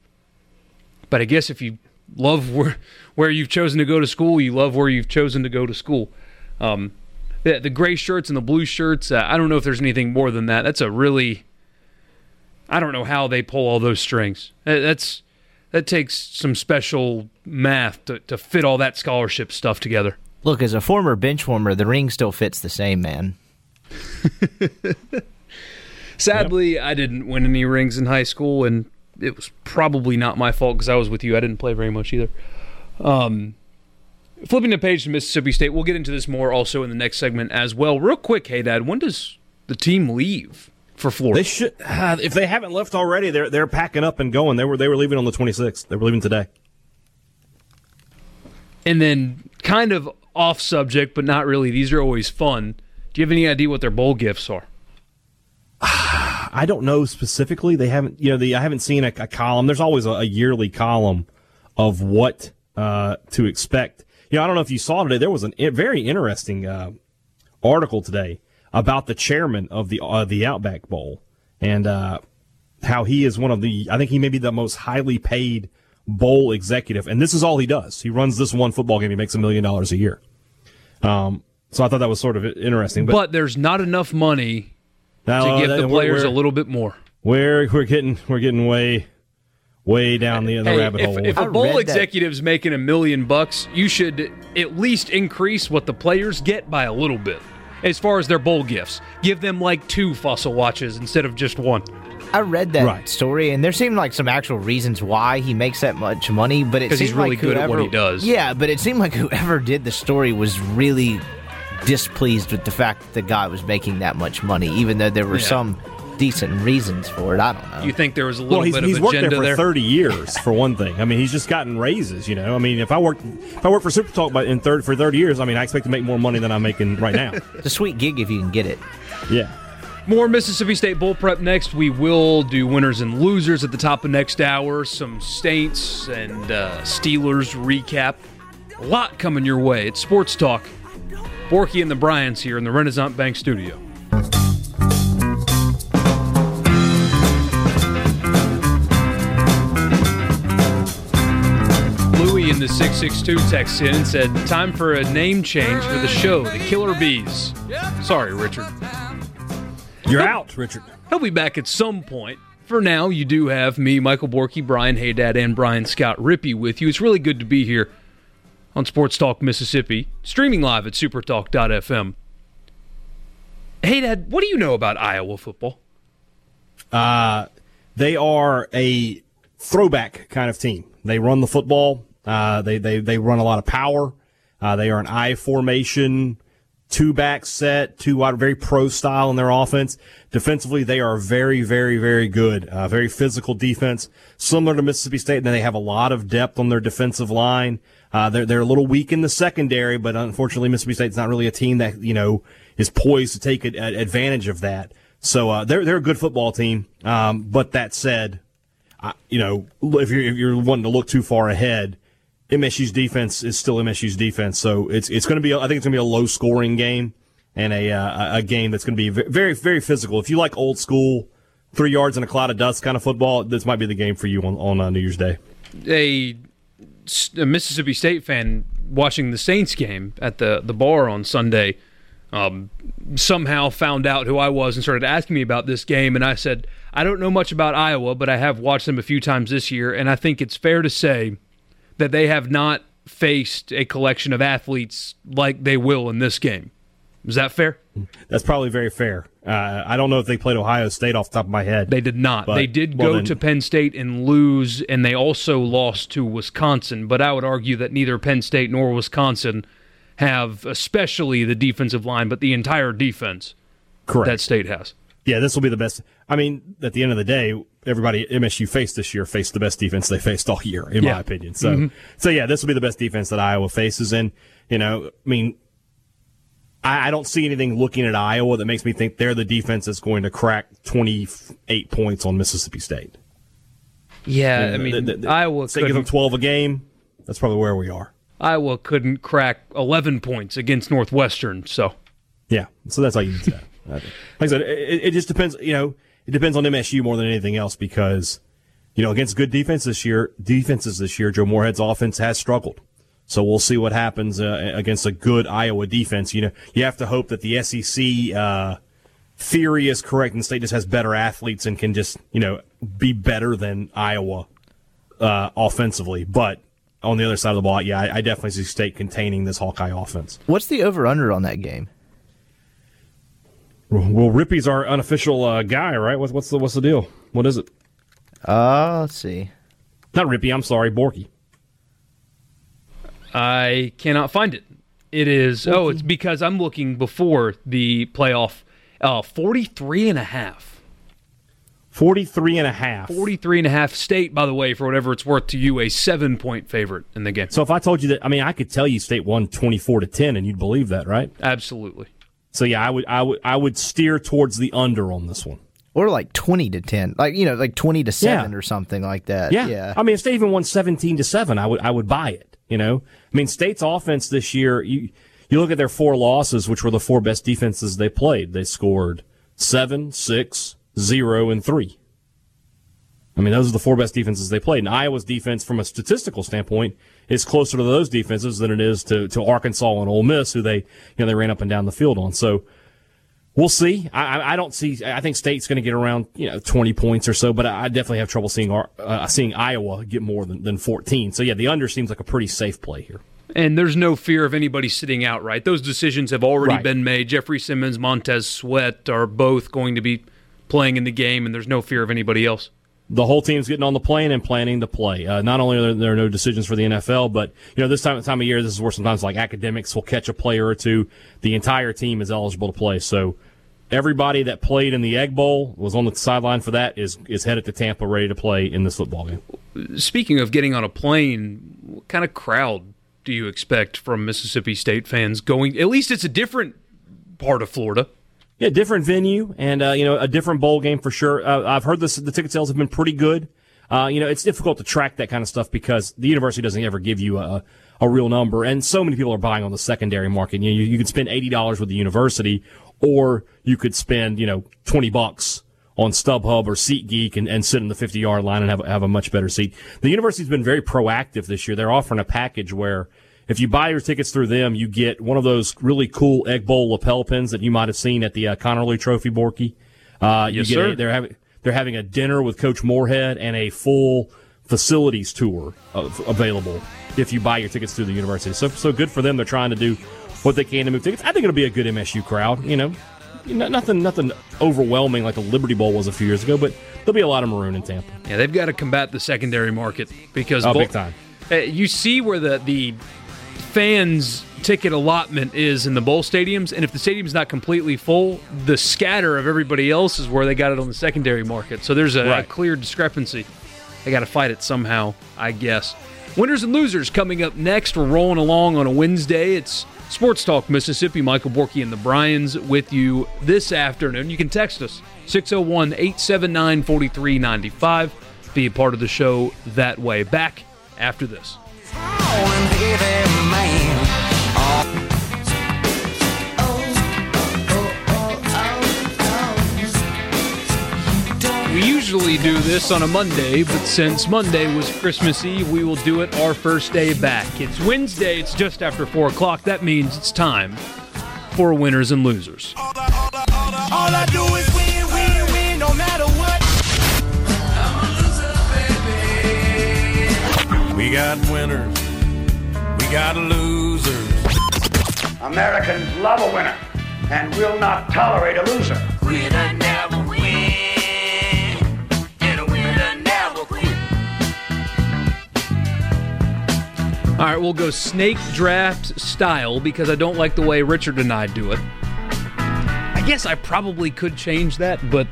But I guess if you love where where you've chosen to go to school, you love where you've chosen to go to school. Um, the, the gray shirts and the blue shirts, uh, I don't know if there's anything more than that. That's a really I don't know how they pull all those strings. That's that takes some special math to, to fit all that scholarship stuff together. Look, as a former bench warmer, the ring still fits the same, man. <laughs> Sadly, I didn't win any rings in high school, and it was probably not my fault because I was with you. I didn't play very much either. Um, flipping the page to Mississippi State, we'll get into this more also in the next segment as well. Real quick, hey Dad, when does the team leave for Florida? They should uh, if they haven't left already. They're they're packing up and going. They were they were leaving on the 26th. They were leaving today. and then, kind of off subject, but not really. These are always fun. Do you have any idea what their bowl gifts are? <sighs> I don't know specifically. They haven't, you know, the I haven't seen a, a column. There's always a, a yearly column of what uh, to expect. You know, I don't know if you saw today. There was an, a very interesting uh, article today about the chairman of the uh, the Outback Bowl and uh, how he is one of the. I think he may be the most highly paid bowl executive, and this is all he does. He runs this one football game. He makes a million dollars a year. Um, so I thought that was sort of interesting. But, But, there's not enough money now, to give uh, the players we're- a little bit more. We're we're getting we're getting way way down the, the Hey, rabbit if, hole. if a bowl read that- making a million bucks, you should at least increase what the players get by a little bit. As far as their bowl gifts, give them like two fossil watches instead of just one. I read that Right. story, and there seemed like some actual reasons why he makes that much money. But it 'Cause he's really like good at what whoever- he does. Yeah, but it seemed like <laughs> whoever did the story was really displeased with the fact that the guy was making that much money, even though there were Yeah. some decent reasons for it. I don't know. You think there was a little well, he's, bit he's of worked there agenda for there? 30 years for one thing. I mean, he's just gotten raises. You know, I mean, if I worked if I worked for Super Talk by, in third for 30 years, I mean, I expect to make more money than I'm making right now. <laughs> it's a sweet gig if you can get it. yeah. More Mississippi State Bowl prep next. We will do winners and losers at the top of next hour. Some Saints and uh, Steelers recap. A lot coming your way. It's Sports Talk. Borky and the Bryans here in the Renaissance Bank studio. The 662 texts in and said, Time for a name change for the show, the Killer Bees. Sorry, Richard. You're out, Richard. He'll be back at some point. For now, you do have me, Michael Borky, Brian Haydad, and Brian Scott Rippee with you. It's really good to be here on Sports Talk Mississippi, streaming live at supertalk.fm. Haydad, what do you know about Iowa football? Uh, they are a throwback kind of team. They run the football. Uh, they, they, they run a lot of power. Uh, they are an I formation, two back set, two wide, very pro style in their offense. Defensively, they are very, very, very good. Uh, very physical defense, similar to Mississippi State. And they have a lot of depth on their defensive line. Uh, they're, they're a little weak in the secondary, but unfortunately, Mississippi State's not really a team that, you know, is poised to take a, a- advantage of that. So, uh, they're, they're a good football team. Um, but that said, I, you know, if you're, if you're wanting to look too far ahead, MSU's defense is still MSU's defense. So it's, it's going to be, I think it's going to be a low scoring game and a, uh, a game that's going to be very, very physical. If you like old school three yards in a cloud of dust kind of football, this might be the game for you on on uh, New Year's Day. A, a Mississippi State fan watching the Saints game at the the bar on Sunday um, somehow found out who I was and started asking me about this game, and I said I don't know much about Iowa, but I have watched them a few times this year, and I think it's fair to say that they have not faced a collection of athletes like they will in this game. Is that fair? That's probably very fair. Uh, I don't know if they played Ohio State off the top of my head. They did not. But- they did well, go then- to Penn State and lose, and they also lost to Wisconsin. But I would argue that neither Penn State nor Wisconsin have, especially the defensive line, but the entire defense Correct. that State has. yeah, this will be the best. I mean, at the end of the day, everybody MSU faced this year faced the best defense they faced all year, in Yeah. my opinion. So, mm-hmm. so yeah, this will be the best defense that Iowa faces, and you know, I mean, I, I don't see anything looking at Iowa that makes me think they're the defense that's going to crack twenty eight points on Mississippi State. Yeah, You know, I mean, the- the- Iowa say give them twelve a game. That's probably where we are. Iowa couldn't crack 11 points against Northwestern. So Yeah, so that's all you need to know. Like I said, it, it just depends. You know, it depends on MSU more than anything else because you know against good defense this year, defenses this year, Joe Moorhead's offense has struggled. So we'll see what happens uh, against a good Iowa defense. You know, you have to hope that the SEC uh, theory is correct and state just has better athletes and can just you know be better than Iowa uh, offensively. But on the other side of the ball, yeah, I, I definitely see state containing this Hawkeye offense. What's the over under on that game? Well, Rippee's our unofficial uh, guy, right? What's, what's the what's the deal? What is it? Uh, let's see. Not Rippee. I'm sorry, Borky. I cannot find it. It is, oh, it's because I'm looking before the playoff. Uh, 43 and a half. 43 and a half. 43 and a half state, by the way, for whatever it's worth to you, a seven point favorite in the game. So if I told you that, I mean, I could tell you State won 24 to 10, and you'd believe that, right? Absolutely. So yeah, I would, I would, I would steer towards the under on this one. Or like 20 to 10. Like, you know, like 20 to 7 Yeah. or something like that. Yeah. Yeah. I mean, if State even won 17 to 7, I would I would buy it, you know? I mean, State's offense this year, you you look at their four losses, which were the four best defenses they played. They scored 7, 6, 0 and 3. I mean, those are the four best defenses they played. And Iowa's defense from a statistical standpoint is closer to those defenses than it is to to Arkansas and Ole Miss who they, you know, they ran up and down the field on. So We'll see. I, I- don't see. I think State's going to get around you know twenty points or so, but I definitely have trouble seeing our, uh, seeing Iowa get more than, than fourteen. So yeah, the under seems like a pretty safe play here. And there's no fear of anybody sitting out, right? Those decisions have already Right. been made. Jeffrey Simmons, Montez Sweat are both going to be playing in the game, and there's no fear of anybody else. The whole team's getting on the plane and planning to play. Uh, not only are there, there are no decisions for the NFL, but you know this time time of year, this is where sometimes like academics will catch a player or two. The entire team is eligible to play. So everybody that played in the Egg Bowl was on the sideline for that is is headed to Tampa ready to play in this football game. Speaking of getting on a plane, what kind of crowd do you expect from Mississippi State fans going? At least it's a different part of Florida. Yeah, different venue and uh, you know a different bowl game for sure. Uh, I've heard this. The ticket sales have been pretty good. Uh, you know, it's difficult to track that kind of stuff because the university doesn't ever give you a, a real number, and so many people are buying on the secondary market. You know, you, you could spend eighty dollars with the university, or you could spend you know twenty bucks on StubHub or SeatGeek and, and sit in the fifty yard line and have have a much better seat. The university's been very proactive this year. They're offering a package where if you buy your tickets through them, you get one of those really cool Egg Bowl lapel pins that you might have seen at the uh, Connerly Trophy, Borky. Uh, you Yes, get sir. A, they're having they're having a dinner with Coach Moorhead and a full facilities tour of, available if you buy your tickets through the university. So so good for them. They're trying to do what they can to move tickets. I think it'll be a good MSU crowd. You know, nothing nothing overwhelming like the Liberty Bowl was a few years ago, but there'll be a lot of maroon in Tampa. Yeah, they've got to combat the secondary market because Oh, bowl- big time. Uh, you see where the the fans ticket allotment is in the bowl stadiums, and if the stadium's not completely full, the scatter of everybody else is where they got it on the secondary market. So there's a, a clear discrepancy. They got to fight it somehow, I guess. Winners and losers coming up next. We're rolling along on a Wednesday. It's Sports Talk Mississippi. Michael Borky and the Bryans with you this afternoon. You can text us 601 879 4395. Be a part of the show that way. Back after this. Usually do this on a Monday, but since Monday was Christmas Eve, we will do it our first day back. It's Wednesday, it's just after 4 o'clock. That means it's time for winners and losers. All I do is win, win, We got winners. We got losers. Americans love a winner and will not tolerate a loser. Winner never win, and a winner never quit. All right, we'll go snake draft style because I don't like the way Richard and I do it. I guess I probably could change that, but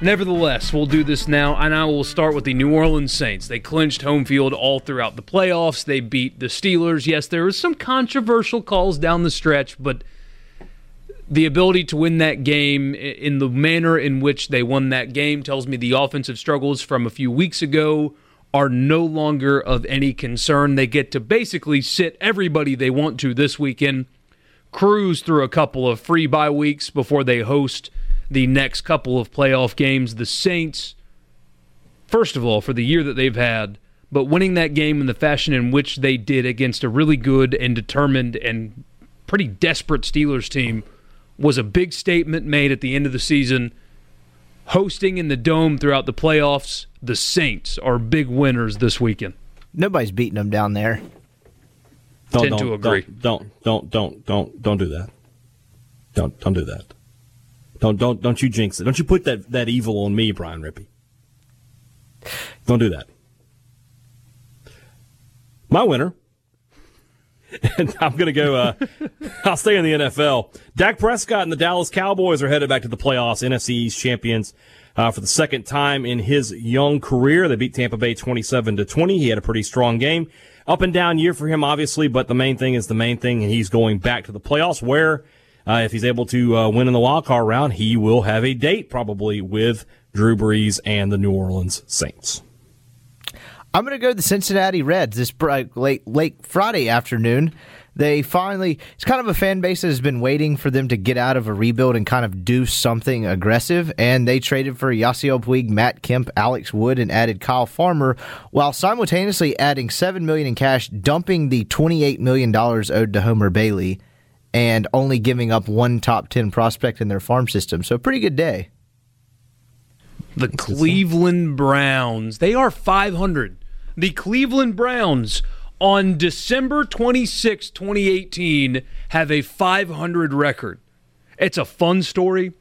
nevertheless, we'll do this now. And I will start with the New Orleans Saints. They clinched home field all throughout the playoffs. They beat the Steelers. Yes, there was some controversial calls down the stretch, but the ability to win that game in the manner in which they won that game tells me the offensive struggles from a few weeks ago are no longer of any concern. They get to basically sit everybody they want to this weekend, cruise through a couple of free bye weeks before they host the next couple of playoff games. The Saints, first of all, for the year that they've had, but winning that game in the fashion in which they did against a really good and determined and pretty desperate Steelers team was a big statement made at the end of the season. Hosting in the dome throughout the playoffs, the Saints are big winners this weekend. Nobody's beating them down there. Don't, Tend don't, to agree. Don't, don't, don't, don't, don't do that. Don't, don't do that. Don't, don't, don't you jinx it. Don't you put that, that evil on me, Brian Rippee. Don't do that. My winner, <laughs> and I'm going to go, uh, <laughs> I'll stay in the NFL. Dak Prescott and the Dallas Cowboys are headed back to the playoffs, NFC East champions. Uh, for the second time in his young career, they beat Tampa Bay 27 to 20. He had a pretty strong game. Up and down year for him, obviously, but the main thing is the main thing, and he's going back to the playoffs where, uh, if he's able to uh, win in the wild card round, he will have a date probably with Drew Brees and the New Orleans Saints. I'm going to go to the Cincinnati Reds this bright, late late Friday afternoon. They finally, it's kind of a fan base that has been waiting for them to get out of a rebuild and kind of do something aggressive. And they traded for Yasiel Puig, Matt Kemp, Alex Wood, and added Kyle Farmer, while simultaneously adding seven million in cash, dumping the twenty-eight million dollars owed to Homer Bailey, and only giving up one top ten prospect in their farm system. So, pretty good day. The Cleveland Browns. They are 500. The Cleveland Browns on December 26, 2018, have a 500 record. It's a fun story.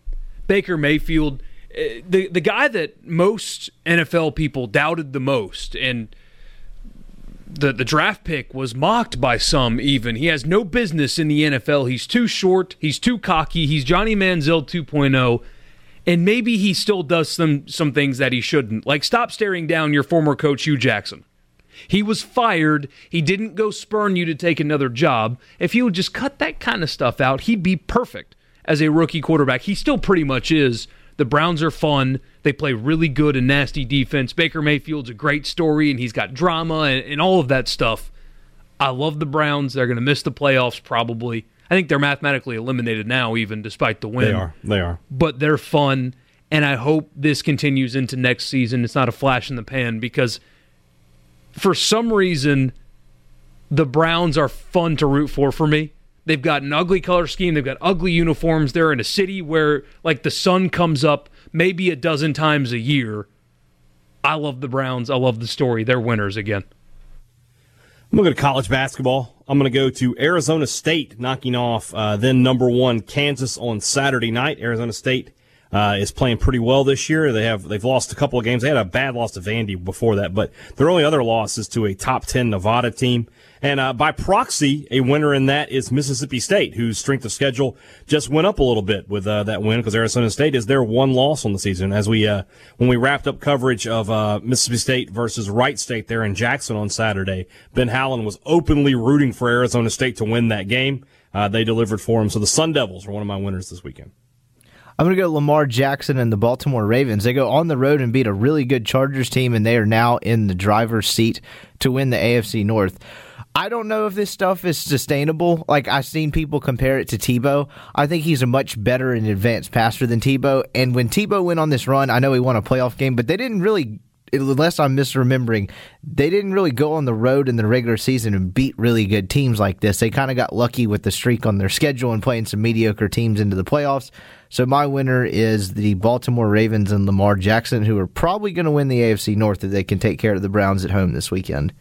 Baker Mayfield, eh, the, the guy that most NFL people doubted the most, and the, the draft pick was mocked by some even. He has no business in the NFL. He's too short. He's too cocky. He's Johnny Manziel 2.0 and maybe he still does some some things that he shouldn't. Like stop staring down your former coach Hue Jackson. He was fired. He didn't go spurn you to take another job. If he would just cut that kind of stuff out, he'd be perfect as a rookie quarterback. He still pretty much is. The Browns are fun. They play really good and nasty defense. Baker Mayfield's a great story, and he's got drama and, and all of that stuff. I love the Browns. They're going to miss the playoffs probably. I think they're mathematically eliminated now, even despite the win They are. They are. but they're fun. And I hope this continues into next season. It's not a flash in the pan because for some reason, the Browns are fun to root for for me. They've got an ugly color scheme. They've got ugly uniforms. They're in a city where, like, the sun comes up maybe a dozen times a year. I love the Browns. I love the story. They're winners again. I'm going to college basketball. I'm going to go to Arizona State knocking off uh, then number one Kansas on Saturday night. Arizona State uh, is playing pretty well this year. They have they've lost a couple of games. They had a bad loss to Vandy before that, but their only other loss is to a top ten Nevada team. And uh, by proxy, a winner in that is Mississippi State, whose strength of schedule just went up a little bit with uh, that win because Arizona State is their one loss on the season. As we uh, when we wrapped up coverage of uh, Mississippi State versus Wright State there in Jackson on Saturday, Ben Howland was openly rooting for Arizona State to win that game. Uh, they delivered for him, so the Sun Devils are one of my winners this weekend. I'm going to go Lamar Jackson and the Baltimore Ravens. They go on the road and beat a really good Chargers team, and they are now in the driver's seat to win the AFC North. I don't know if this stuff is sustainable. Like I've seen people compare it to Tebow. I think he's a much better and advanced passer than Tebow. And when Tebow went on this run, I know he won a playoff game, but they didn't really unless I'm misremembering, they didn't really go on the road in the regular season and beat really good teams like this. They kind of got lucky with the streak on their schedule and playing some mediocre teams into the playoffs. So my winner is the Baltimore Ravens and Lamar Jackson, who are probably going to win the AFC North if they can take care of the Browns at home this weekend.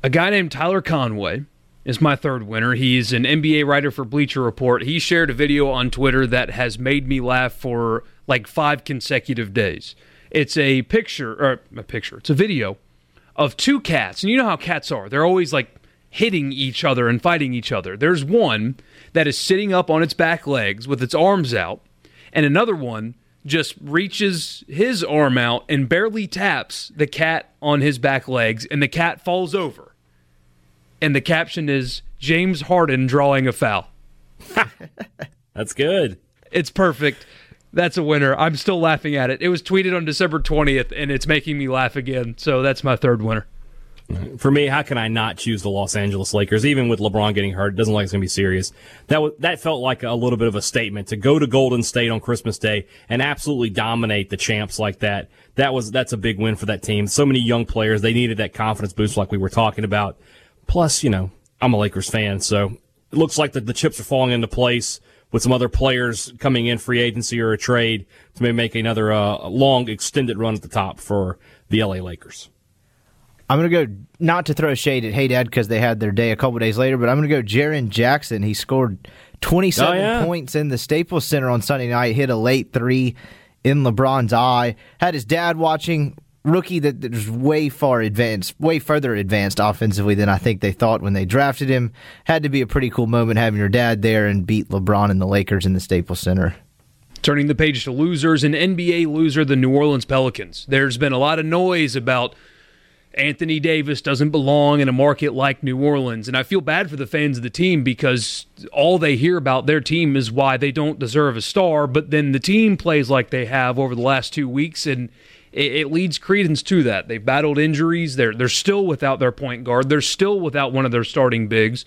A guy named Tyler Conway is my third winner. He's an NBA writer for Bleacher Report. He shared a video on Twitter that has made me laugh for like five consecutive days. It's a picture, or a picture, it's a video of two cats. And you know how cats are. They're always like hitting each other and fighting each other. There's one that is sitting up on its back legs with its arms out, and another one just reaches his arm out and barely taps the cat on his back legs, and the cat falls over. And the caption is James Harden drawing a foul. <laughs> That's good. It's perfect. That's a winner. I'm still laughing at it. It was tweeted on December 20th, and it's making me laugh again. So that's my third winner. For me, how can I not choose the Los Angeles Lakers? Even with LeBron getting hurt, it doesn't look like it's going to be serious. That was, that felt like a little bit of a statement to go to Golden State on Christmas Day and absolutely dominate the champs like that. That was that's a big win for that team. So many young players, they needed that confidence boost, like we were talking about. Plus, you know, I'm a Lakers fan, so it looks like the, the chips are falling into place with some other players coming in free agency or a trade to maybe make another uh, long extended run at the top for the LA Lakers. I'm going to go not to throw shade at Hey Dad because they had their day a couple days later, but I'm going to go Jaren Jackson. He scored 27 Oh, yeah. points in the Staples Center on Sunday night, hit a late three in LeBron's eye. Had his dad watching. Rookie that was way far advanced, way further advanced offensively than I think they thought when they drafted him. Had to be a pretty cool moment having your dad there and beat LeBron and the Lakers in the Staples Center. Turning the page to losers, an NBA loser, the New Orleans Pelicans. There's been a lot of noise about Anthony Davis doesn't belong in a market like New Orleans. And I feel bad for the fans of the team because all they hear about their team is why they don't deserve a star. But then the team plays like they have over the last two weeks, and it, it leads credence to that. They've battled injuries. They're, they're still without their point guard, they're still without one of their starting bigs.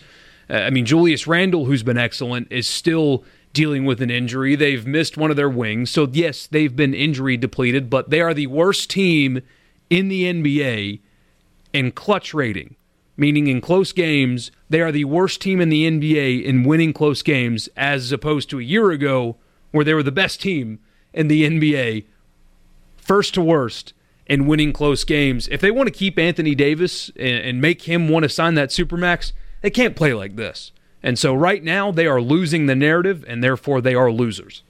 Uh, I mean, Julius Randle, who's been excellent, is still dealing with an injury. They've missed one of their wings. So, yes, they've been injury depleted, but they are the worst team in the NBA in clutch rating, meaning in close games, they are the worst team in the NBA in winning close games, as opposed to a year ago where they were the best team in the NBA, first to worst in winning close games. If they want to keep Anthony Davis and, and make him want to sign that supermax, they can't play like this. And so right now they are losing the narrative, and therefore they are losers.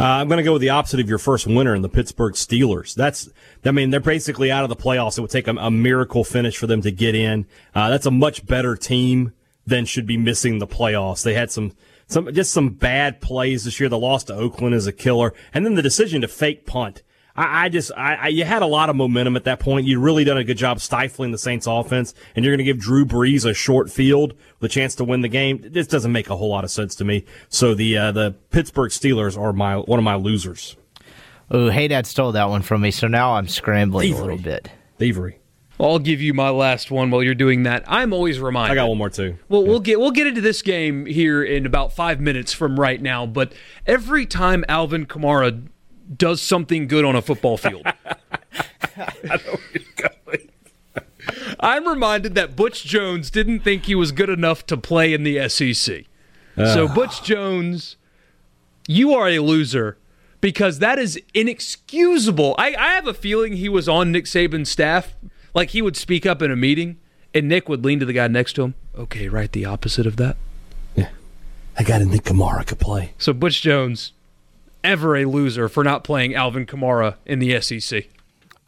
Uh, I'm going to go with the opposite of your first winner in the Pittsburgh Steelers. That's, I mean, they're basically out of the playoffs. It would take a, a miracle finish for them to get in. Uh, that's a much better team than should be missing the playoffs. They had some, some, just some bad plays this year. The loss to Oakland is a killer. And then the decision to fake punt. I, I just, I, I, you had a lot of momentum at that point. You'd really done a good job stifling the Saints offense, and you're going to give Drew Brees a short field the chance to win the game. This doesn't make a whole lot of sense to me. So the, uh, the Pittsburgh Steelers are my, one of my losers. Oh, Hey Dad stole that one from me, so now I'm scrambling a little bit. Thievery. I'll give you my last one while you're doing that. I'm always reminded. I got one more too. Well, we'll get we'll get into this game here in about five minutes from right now. But every time Alvin Kamara does something good on a football <laughs> field, <laughs> I'm reminded that Butch Jones didn't think he was good enough to play in the SEC. So Butch Jones, you are a loser because that is inexcusable. I, I have a feeling he was on Nick Saban's staff. Like he would speak up in a meeting, and Nick would lean to the guy next to him. Okay, right, the opposite of that. Yeah. I got to think Kamara could play. So Butch Jones, ever a loser for not playing Alvin Kamara in the SEC.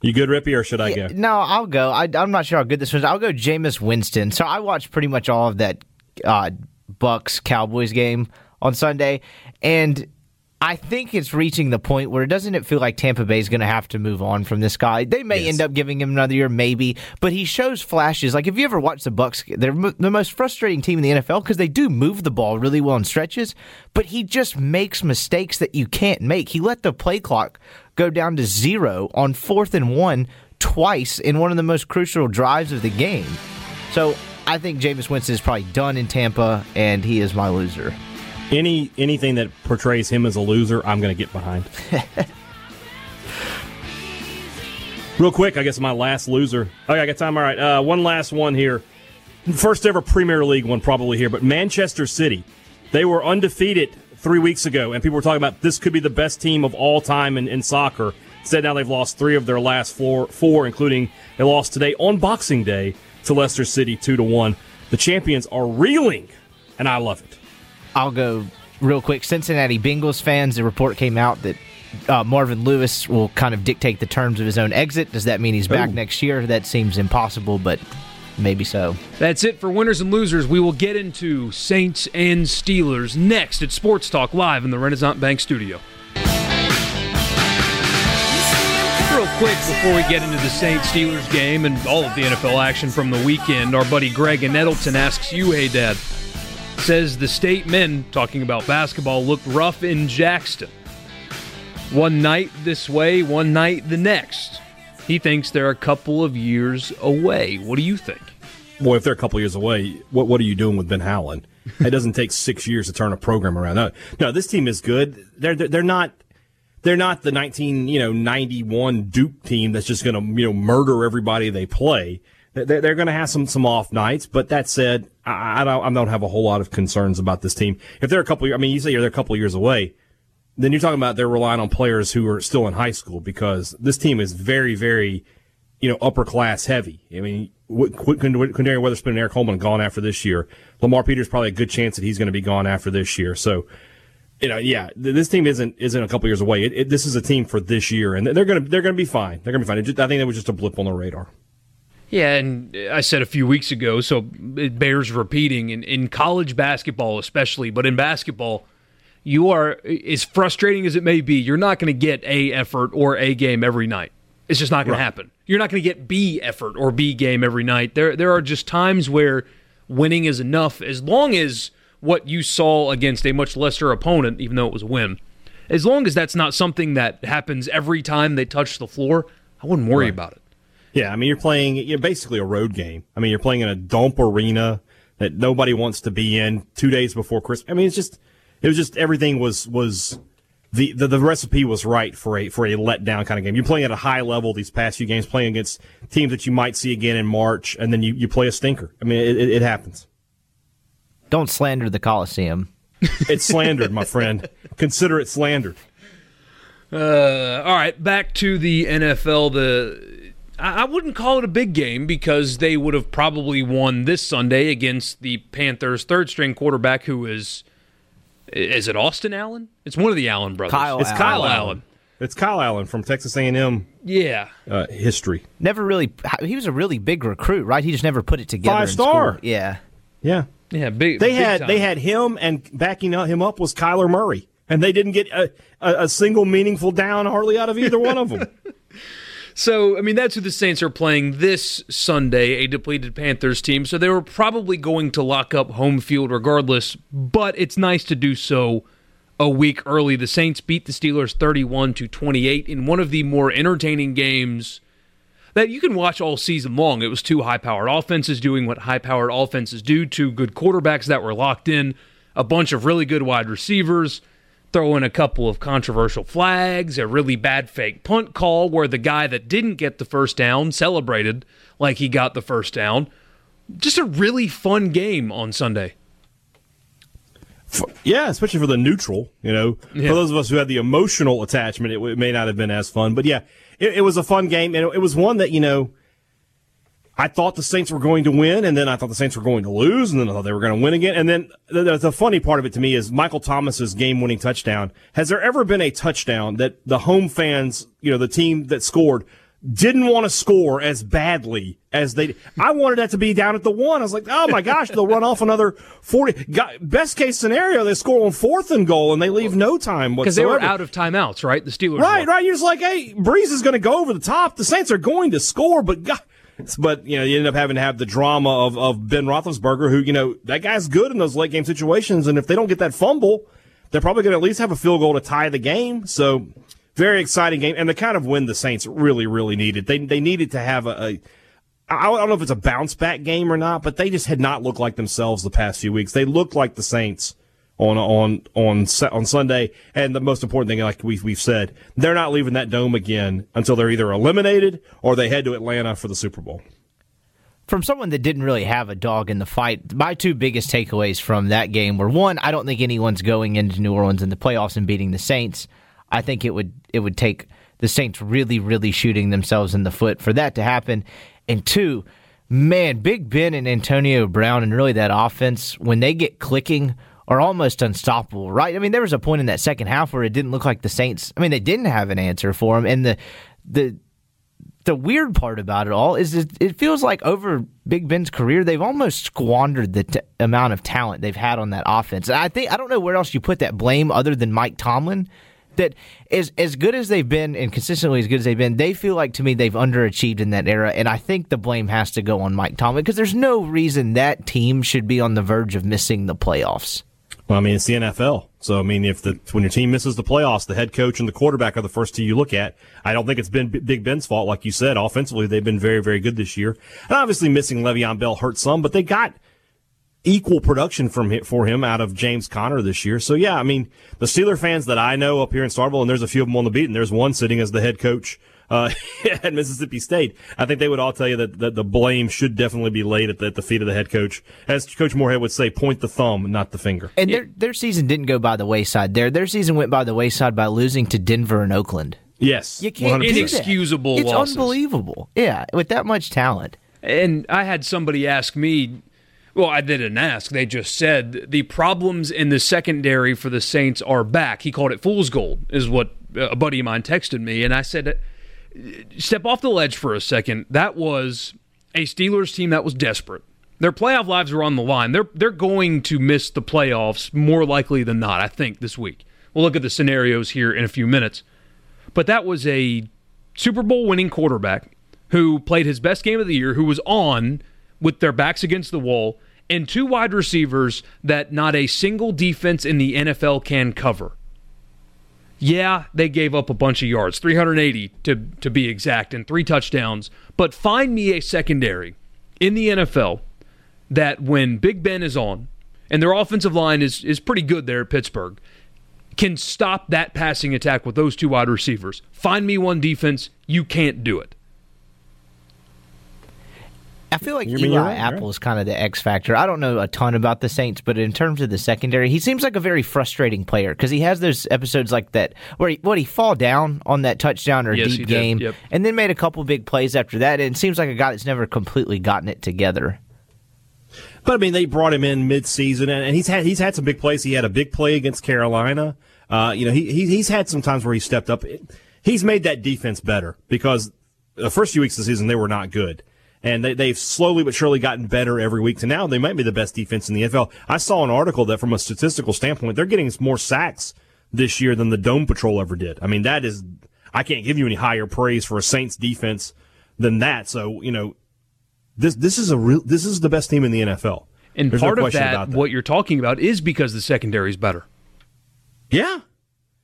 You good, Rippee, or should I go? No, I'll go. I, I'm not sure how good this was. I'll go Jameis Winston. So I watched pretty much all of that uh, Bucks Cowboys game on Sunday, and I think it's reaching the point where doesn't it feel like Tampa Bay is going to have to move on from this guy? They may end up giving him another year, maybe, but he shows flashes. Like if you ever watch the Bucks, they're m- the most frustrating team in the NFL because they do move the ball really well in stretches, but he just makes mistakes that you can't make. He let the play clock go down to zero on fourth and one twice in one of the most crucial drives of the game. So I think Jameis Winston is probably done in Tampa, and he is my loser. Any anything that portrays him as a loser, I'm going to get behind. <laughs> Real quick, I guess my last loser. Okay, I got time. All right, uh, one last one here. First ever Premier League one, probably here, but Manchester City. They were undefeated three weeks ago, and people were talking about this could be the best team of all time in, in soccer. Instead, now they've lost three of their last four, four, including they lost today on Boxing Day to Leicester City, two to one. The champions are reeling, and I love it. I'll go real quick. Cincinnati Bengals fans, the report came out that uh, Marvin Lewis will kind of dictate the terms of his own exit. Does that mean he's back Ooh. next year? That seems impossible, but maybe so. That's it for winners and losers. We will get into Saints and Steelers next at Sports Talk Live in the Renaissance Bank studio. Real quick before we get into the Saints Steelers game and all of the NFL action from the weekend, our buddy Greg in Nettleton asks you, hey, Dad, says the state men, talking about basketball, looked rough in Jackson. One night this way, one night the next. He thinks they're a couple of years away. What do you think? Boy, if they're a couple years away, what what are you doing with Ben Howland? <laughs> It doesn't take six years to turn a program around. No, no, this team is good. They're they're, not. They're not the 19, you know, 91 Duke team that's just going to, you know, murder everybody they play. They're, they're going to have some, some off nights, but that said, I, don't, I don't have a whole lot of concerns about this team. If they're a couple, I mean, you say they're a couple years away, then you're talking about they're relying on players who are still in high school because this team is very, very, you know, upper class heavy. I mean, Quinndary Weatherspoon and Aric Holman gone after this year. Lamar Peters probably a good chance that he's going to be gone after this year. So, you know, yeah, this team isn't isn't a couple years away. It, it, this is a team for this year, and they're gonna they're gonna be fine. They're gonna be fine. Just, I think that was just a blip on the radar. Yeah, and I said a few weeks ago, so it bears repeating. In, in college basketball, especially, but in basketball, you are as frustrating as it may be. You're not going to get a effort or a game every night. It's just not going Right. to happen. You're not going to get B effort or B game every night. There, there are just times where winning is enough, as long as what you saw against a much lesser opponent, even though it was a win, as long as that's not something that happens every time they touch the floor, I wouldn't worry about it. Yeah, I mean, you're playing you're basically a road game. I mean, you're playing in a dump arena that nobody wants to be in two days before Christmas. I mean, it's just it was just everything was was the, the the recipe was right for a for a letdown kind of game. You're playing at a high level these past few games, playing against teams that you might see again in March, and then you, you play a stinker. I mean, it, it, it happens. Don't slander the Coliseum. It's slandered, my friend. Consider it slandered. Uh, all right, back to the NFL. The I I wouldn't call it a big game because they would have probably won this Sunday against the Panthers' third-string quarterback, who is is it Austin Allen? It's one of the Allen brothers. Kyle it's Allen. Kyle Allen. It's Kyle Allen from Texas A&M Yeah, uh, history. Never really. He was a really big recruit, right? He just never put it together. Five star. school. Yeah. Yeah, yeah. Big. They big had time. they had him, and backing him up was Kyler Murray, and they didn't get a, a, a single meaningful down hardly out of either one of them. <laughs> So, I mean, that's who the Saints are playing this Sunday, a depleted Panthers team. So they were probably going to lock up home field regardless, but it's nice to do so a week early. The Saints beat the Steelers 31 to 28 in one of the more entertaining games that you can watch all season long. It was two high-powered offenses doing what high-powered offenses do, two good quarterbacks that were locked in, a bunch of really good wide receivers, throw in a couple of controversial flags, a really bad fake punt call where the guy that didn't get the first down celebrated like he got the first down. Just a really fun game on Sunday. yeah, especially for the neutral. You know, Yeah. for those of us who had the emotional attachment, it, it may not have been as fun. But yeah, it, it was a fun game, and it, it was one that you know. I thought the Saints were going to win, and then I thought the Saints were going to lose, and then I thought they were going to win again. And then the, the, the funny part of it to me is Michael Thomas's game-winning touchdown. Has there ever been a touchdown that the home fans, you know, the team that scored, didn't want to score as badly as they? I wanted that to be down at the one. I was like, oh my gosh, they'll run off another forty. <laughs> Best case scenario, they score on fourth and goal, and they leave no time Because they were out of timeouts, right? The Steelers. Right, were. right. You're just like, hey, Brees is going to go over the top. The Saints are going to score, but God, <laughs> but you know, you end up having to have the drama of, of Ben Roethlisberger, who you know that guy's good in those late game situations, and if they don't get that fumble, they're probably going to at least have a field goal to tie the game. So, very exciting game, and the kind of win the Saints really, really needed. They they needed to have a. a I don't know if it's a bounce back game or not, but they just had not looked like themselves the past few weeks. They looked like the Saints on on on on Sunday, and the most important thing, like we we've said, they're not leaving that dome again until they're either eliminated or they head to Atlanta for the Super Bowl. From someone that didn't really have a dog in the fight, my two biggest takeaways from that game were one, I don't think anyone's going into New Orleans in the playoffs and beating the Saints. I think it would it would take the Saints really, really shooting themselves in the foot for that to happen. And two, man, Big Ben and Antonio Brown and really that offense, when they get clicking, are almost unstoppable, right? I mean, there was a point in that second half where it didn't look like the Saints. I mean, they didn't have an answer for him, and the the the weird part about it all is it, feels like over Big Ben's career, they've almost squandered the t- amount of talent they've had on that offense. I think I don't know where else you put that blame other than Mike Tomlin that as as good as they've been and consistently as good as they've been, they feel like to me they've underachieved in that era, and I think the blame has to go on Mike Tomlin because there's no reason that team should be on the verge of missing the playoffs. Well, I mean, it's the NFL. So, I mean, if the when your team misses the playoffs, the head coach and the quarterback are the first two you look at. I don't think it's been Big Ben's fault, like you said. Offensively, they've been very, very good this year. And obviously, missing Le'Veon Bell hurt some, but they got equal production from for him out of James Conner this year. So, yeah, I mean, the Steeler fans that I know up here in Starkville, and there's a few of them on the beat, and there's one sitting as the head coach uh, <laughs> at Mississippi State. I think they would all tell you that, that the blame should definitely be laid at the, at the feet of the head coach. As Coach Moorhead would say, point the thumb, not the finger. And their their season didn't go by the wayside. Their their season went by the wayside by losing to Denver and Oakland. Yes, You can't 100%. Inexcusable It's losses. unbelievable. Yeah, with that much talent. And I had somebody ask me, well, I didn't ask. They just said the problems in the secondary for the Saints are back. He called it fool's gold, is what a buddy of mine texted me. And I said, step off the ledge for a second. That was a Steelers team that was desperate. Their playoff lives are on the line. They're they're going to miss the playoffs more likely than not, I think, this week. We'll look at the scenarios here in a few minutes. But that was a Super Bowl winning quarterback who played his best game of the year, who was on with their backs against the wall, and two wide receivers that not a single defense in the NFL can cover. Yeah, they gave up a bunch of yards, 380 to, to be exact, and three touchdowns. But find me a secondary in the NFL that when Big Ben is on, and their offensive line is, is pretty good there at Pittsburgh, can stop that passing attack with those two wide receivers. Find me one defense, you can't do it. I feel like You Eli right, Apple right. is kind of the X factor. I don't know a ton about the Saints, but in terms of the secondary, he seems like a very frustrating player because he has those episodes like that where he what he fall down on that touchdown or Yes, deep game, Yep. and then made a couple big plays after that. And it seems like a guy that's never completely gotten it together. But I mean, they brought him in mid-season, and, and he's had he's had some big plays. He had a big play against Carolina. Uh, you know, he, he he's had some times where he stepped up. He's made that defense better because the first few weeks of the season they were not good, and they, they've slowly but surely gotten better every week. To now, they might be the best defense in the NFL. I saw an article that, from a statistical standpoint, they're getting more sacks this year than the Dome Patrol ever did. I mean, that is I can't give you any higher praise for a Saints defense than that. So you know, this this is a real this is the best team in the NFL. And There's no part of question that, what you're talking about, is because the secondary is better. Yeah.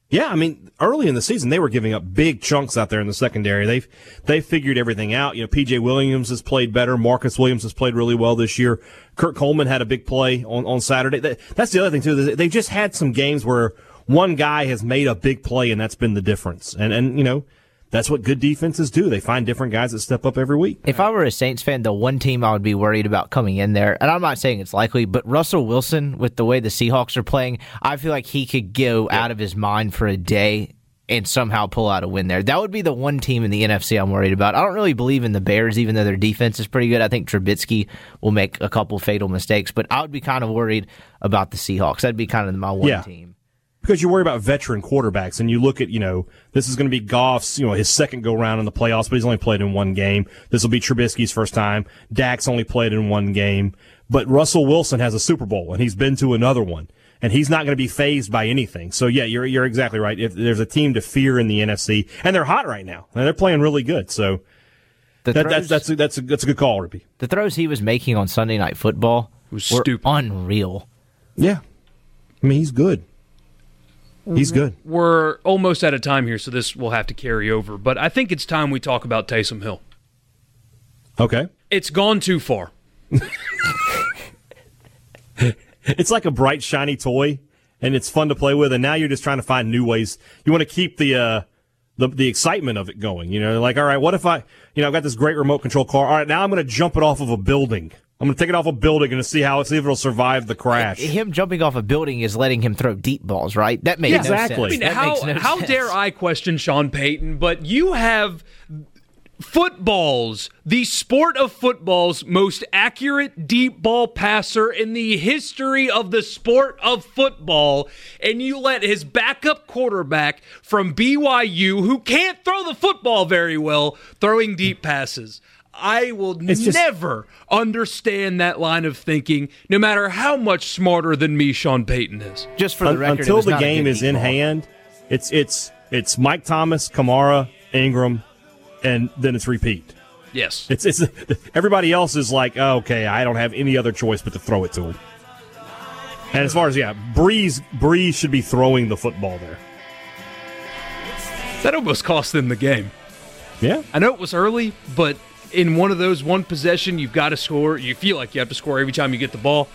Yeah, I mean, early in the season they were giving up big chunks out there in the secondary. They've they figured everything out. You know, PJ Williams has played better. Marcus Williams has played really well this year. Kurt Coleman had a big play on, on Saturday. That, that's the other thing too. They've just had some games where one guy has made a big play and that's been the difference. And and you know, that's what good defenses do. They find different guys that step up every week. If I were a Saints fan, the one team I would be worried about coming in there, and I'm not saying it's likely, but Russell Wilson, with the way the Seahawks are playing, I feel like he could go out of his mind for a day and somehow pull out a win there. That would be the one team in the NFC I'm worried about. I don't really believe in the Bears, even though their defense is pretty good. I think Trubisky will make a couple fatal mistakes, but I would be kind of worried about the Seahawks. That'd be kind of my one Yeah. team. Because you worry about veteran quarterbacks and you look at, you know, this is going to be Goff's, you know, his second go round in the playoffs, but he's only played in one game. This will be Trubisky's first time. Dak's only played in one game, but Russell Wilson has a Super Bowl and he's been to another one and he's not going to be fazed by anything. So yeah, you're, you're exactly right. If there's a team to fear in the NFC and they're hot right now and they're playing really good. So The that, throws, that's, that's, a, that's a, that's a good call, Ruby. the throws he was making on Sunday Night Football was were stupid. unreal. Yeah. I mean, he's good. He's good. We're almost out of time here, so this will have to carry over. But I think it's time we talk about Taysom Hill. Okay. It's gone too far. <laughs> It's like a bright, shiny toy, and it's fun to play with. And now you're just trying to find new ways. You want to keep the uh, the the excitement of it going. You know, like all right, what if I, you know, I've got this great remote control car. All right, now I'm going to jump it off of a building. I'm going to take it off a building and see how see if it'll survive the crash. Him jumping off a building is letting him throw deep balls, right? That makes Yeah, no exactly. sense. I mean, That how makes no how sense. dare I question Sean Payton? But you have footballs, the sport of football's most accurate deep ball passer in the history of the sport of football, and you let his backup quarterback from BYU, who can't throw the football very well, throwing deep passes. I will just- never understand that line of thinking, no matter how much smarter than me Sean Payton is. Just for the record, until the game is in ball. hand, it's it's it's Mike Thomas, Kamara, Ingram, and then it's repeat. Yes. It's it's everybody else is like, oh, okay, I don't have any other choice but to throw it to him. And as far as yeah, Brees Brees should be throwing the football there. That almost cost them the game. Yeah, I know it was early, but in one of those one possession, you've got to score. You feel like you have to score every time you get the ball.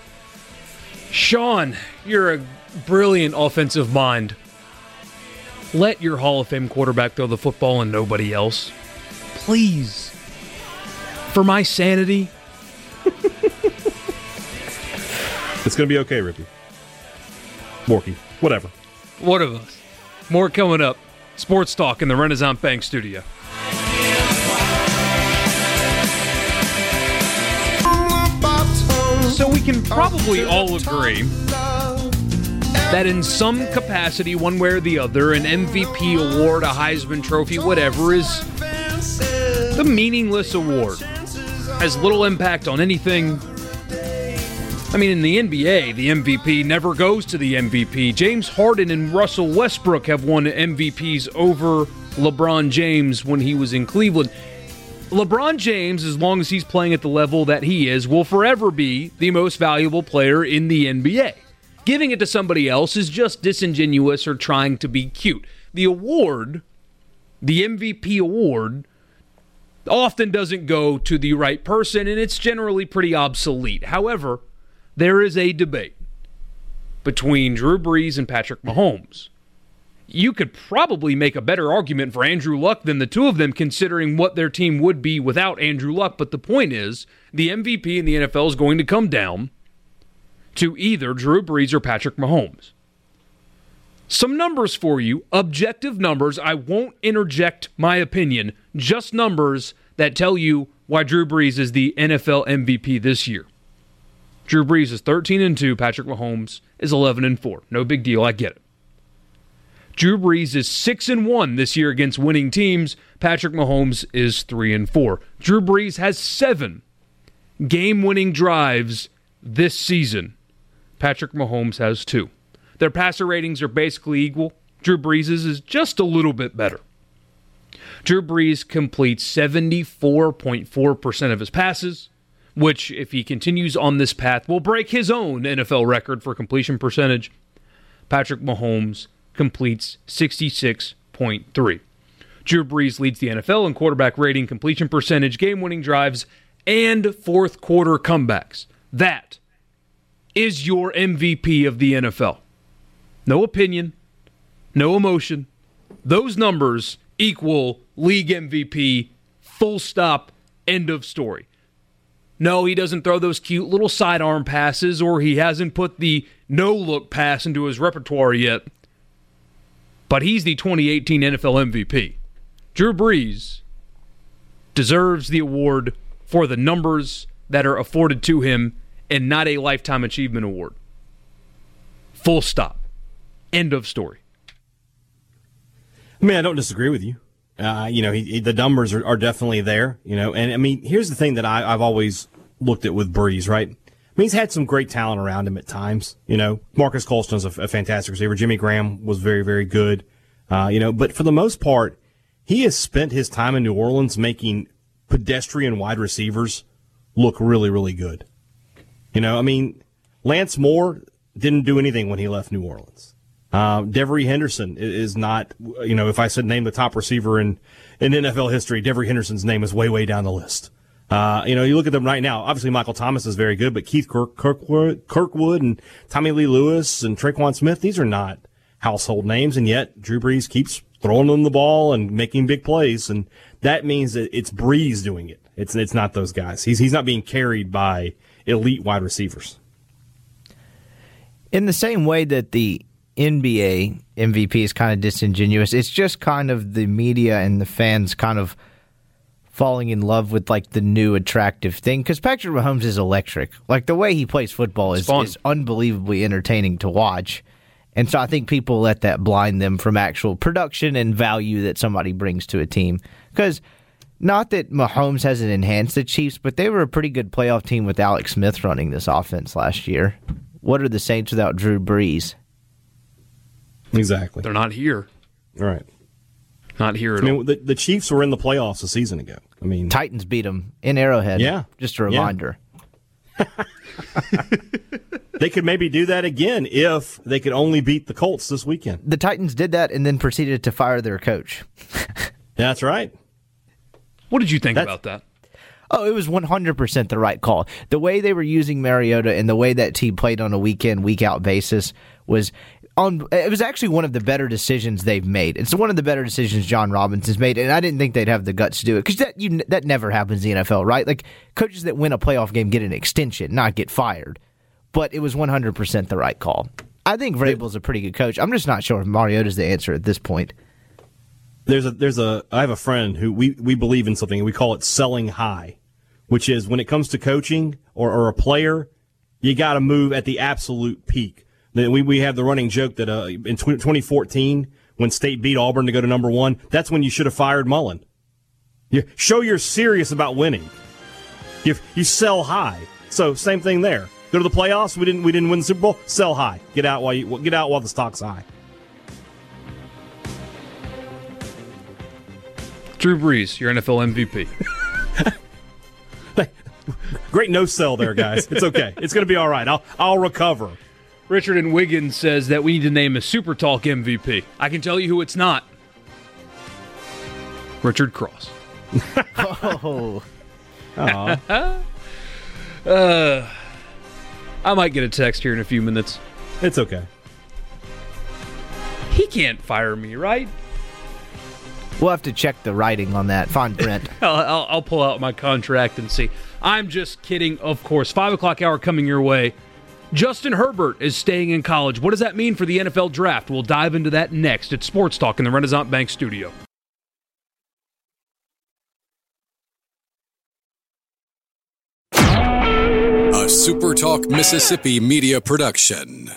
Sean, you're a brilliant offensive mind. Let your Hall of Fame quarterback throw the football and nobody else. Please. For my sanity, <laughs> it's gonna be okay, Rippee. Morky. whatever. one of us. More coming up. Sports Talk in the Renaissance Bank studio. We can probably all agree that in some capacity, one way or the other, an MVP award, a Heisman Trophy, whatever, is the meaningless award. Has little impact on anything. I mean, in the NBA, the MVP never goes to the MVP. James Harden and Russell Westbrook have won MVPs over LeBron James when he was in Cleveland. LeBron James, as long as he's playing at the level that he is, will forever be the most valuable player in the NBA. Giving it to somebody else is just disingenuous or trying to be cute. The award, the MVP award, often doesn't go to the right person and it's generally pretty obsolete. However, there is a debate between Drew Brees and Patrick Mahomes. You could probably make a better argument for Andrew Luck than the two of them, considering what their team would be without Andrew Luck. But the point is, the MVP in the NFL is going to come down to either Drew Brees or Patrick Mahomes. Some numbers for you, objective numbers. I won't interject my opinion, just numbers that tell you why Drew Brees is the NFL MVP this year. Drew Brees is 13 and 2, Patrick Mahomes is 11 and 4. No big deal, I get it. Drew Brees is 6 and 1 this year against winning teams. Patrick Mahomes is 3 and 4. Drew Brees has 7 game-winning drives this season. Patrick Mahomes has 2. Their passer ratings are basically equal. Drew Brees's is just a little bit better. Drew Brees completes 74.4% of his passes, which, if he continues on this path, will break his own NFL record for completion percentage. Patrick Mahomes completes 66.3. Drew Brees leads the NFL in quarterback rating, completion percentage, game winning drives, and fourth quarter comebacks. That is your MVP of the NFL. No opinion, no emotion. Those numbers equal league MVP, full stop, end of story. No, he doesn't throw those cute little sidearm passes, or he hasn't put the no look pass into his repertoire yet. But he's the 2018 NFL MVP. Drew Brees deserves the award for the numbers that are afforded to him and not a Lifetime Achievement Award. Full stop. End of story. I mean, I don't disagree with you. Uh, you know, he, he- the numbers are, are definitely there. You know, and I mean, here's the thing that I, I've always looked at with Brees, right? I mean, he's had some great talent around him at times. You know, Marques Colston's a, a fantastic receiver. Jimmy Graham was very, very good. Uh, you know, but for the most part, he has spent his time in New Orleans making pedestrian wide receivers look really, really good. You know, I mean, Lance Moore didn't do anything when he left New Orleans. Uh, Devery Henderson is not, you know, if I said name the top receiver in, in NFL history, Devery Henderson's name is way, way down the list. Uh, you know, you look at them right now. Obviously, Michael Thomas is very good, but Keith Kirk, Kirkwood, Kirkwood and Tommy Lee Lewis and Tre'Quan Smith, these are not household names, and yet Drew Brees keeps throwing them the ball and making big plays, and that means that it's Brees doing it. It's it's not those guys. He's he's not being carried by elite wide receivers. In the same way that the NBA MVP is kind of disingenuous, it's just kind of the media and the fans kind of falling in love with like the new attractive thing because Patrick Mahomes is electric. Like the way he plays football is, is unbelievably entertaining to watch. And so I think people let that blind them from actual production and value that somebody brings to a team. Because not that Mahomes hasn't enhanced the Chiefs, but they were a pretty good playoff team with Alex Smith running this offense last year. What are the Saints without Drew Brees? Exactly. They're not here. Right. Not here at I all. mean, the, the Chiefs were in the playoffs a season ago. I mean, Titans beat them in Arrowhead. Yeah. Just a Yeah. reminder. <laughs> <laughs> they could maybe do that again if they could only beat the Colts this weekend. The Titans did that and then proceeded to fire their coach. <laughs> That's right. What did you think That's- about that? Oh, it was 100% the right call. The way they were using Mariota and the way that team played on a week in, week out basis was on it was actually one of the better decisions they've made. It's one of the better decisions Jon Robinson's made, and I didn't think they'd have the guts to do it because that you, that never happens in the NFL, right? Like coaches that win a playoff game get an extension, not get fired. But it was 100% the right call. I think Vrabel's a pretty good coach. I'm just not sure if Mariota's the answer at this point. There's a there's a I have a friend who we we believe in something. and We call it selling high, which is when it comes to coaching or, or a player, you got to move at the absolute peak. Then we we have the running joke that uh, in 20, 2014 when State beat Auburn to go to number one, that's when you should have fired Mullen. You show you're serious about winning. You you sell high. So same thing there. Go to the playoffs. We didn't we didn't win the Super Bowl. Sell high. Get out while you get out while the stock's high. Drew Brees, your NFL MVP. <laughs> Great no sell there, guys. It's okay. It's going to be all right. I'll I'll recover. Richard and Wiggins says that we need to name a Super Talk MVP. I can tell you who it's not. Richard Cross. <laughs> Oh, <laughs> Uh, I might get a text here in a few minutes. It's okay. He can't fire me, right? we'll have to check the writing on that. Fine print. <laughs> I'll, I'll, I'll pull out my contract and see. I'm just kidding, of course. Five o'clock hour coming your way. Justin Herbert is staying in college. What does that mean for the NFL draft? We'll dive into that next at Sports Talk in the Renaissance Bank studio. A SuperTalk Mississippi media production.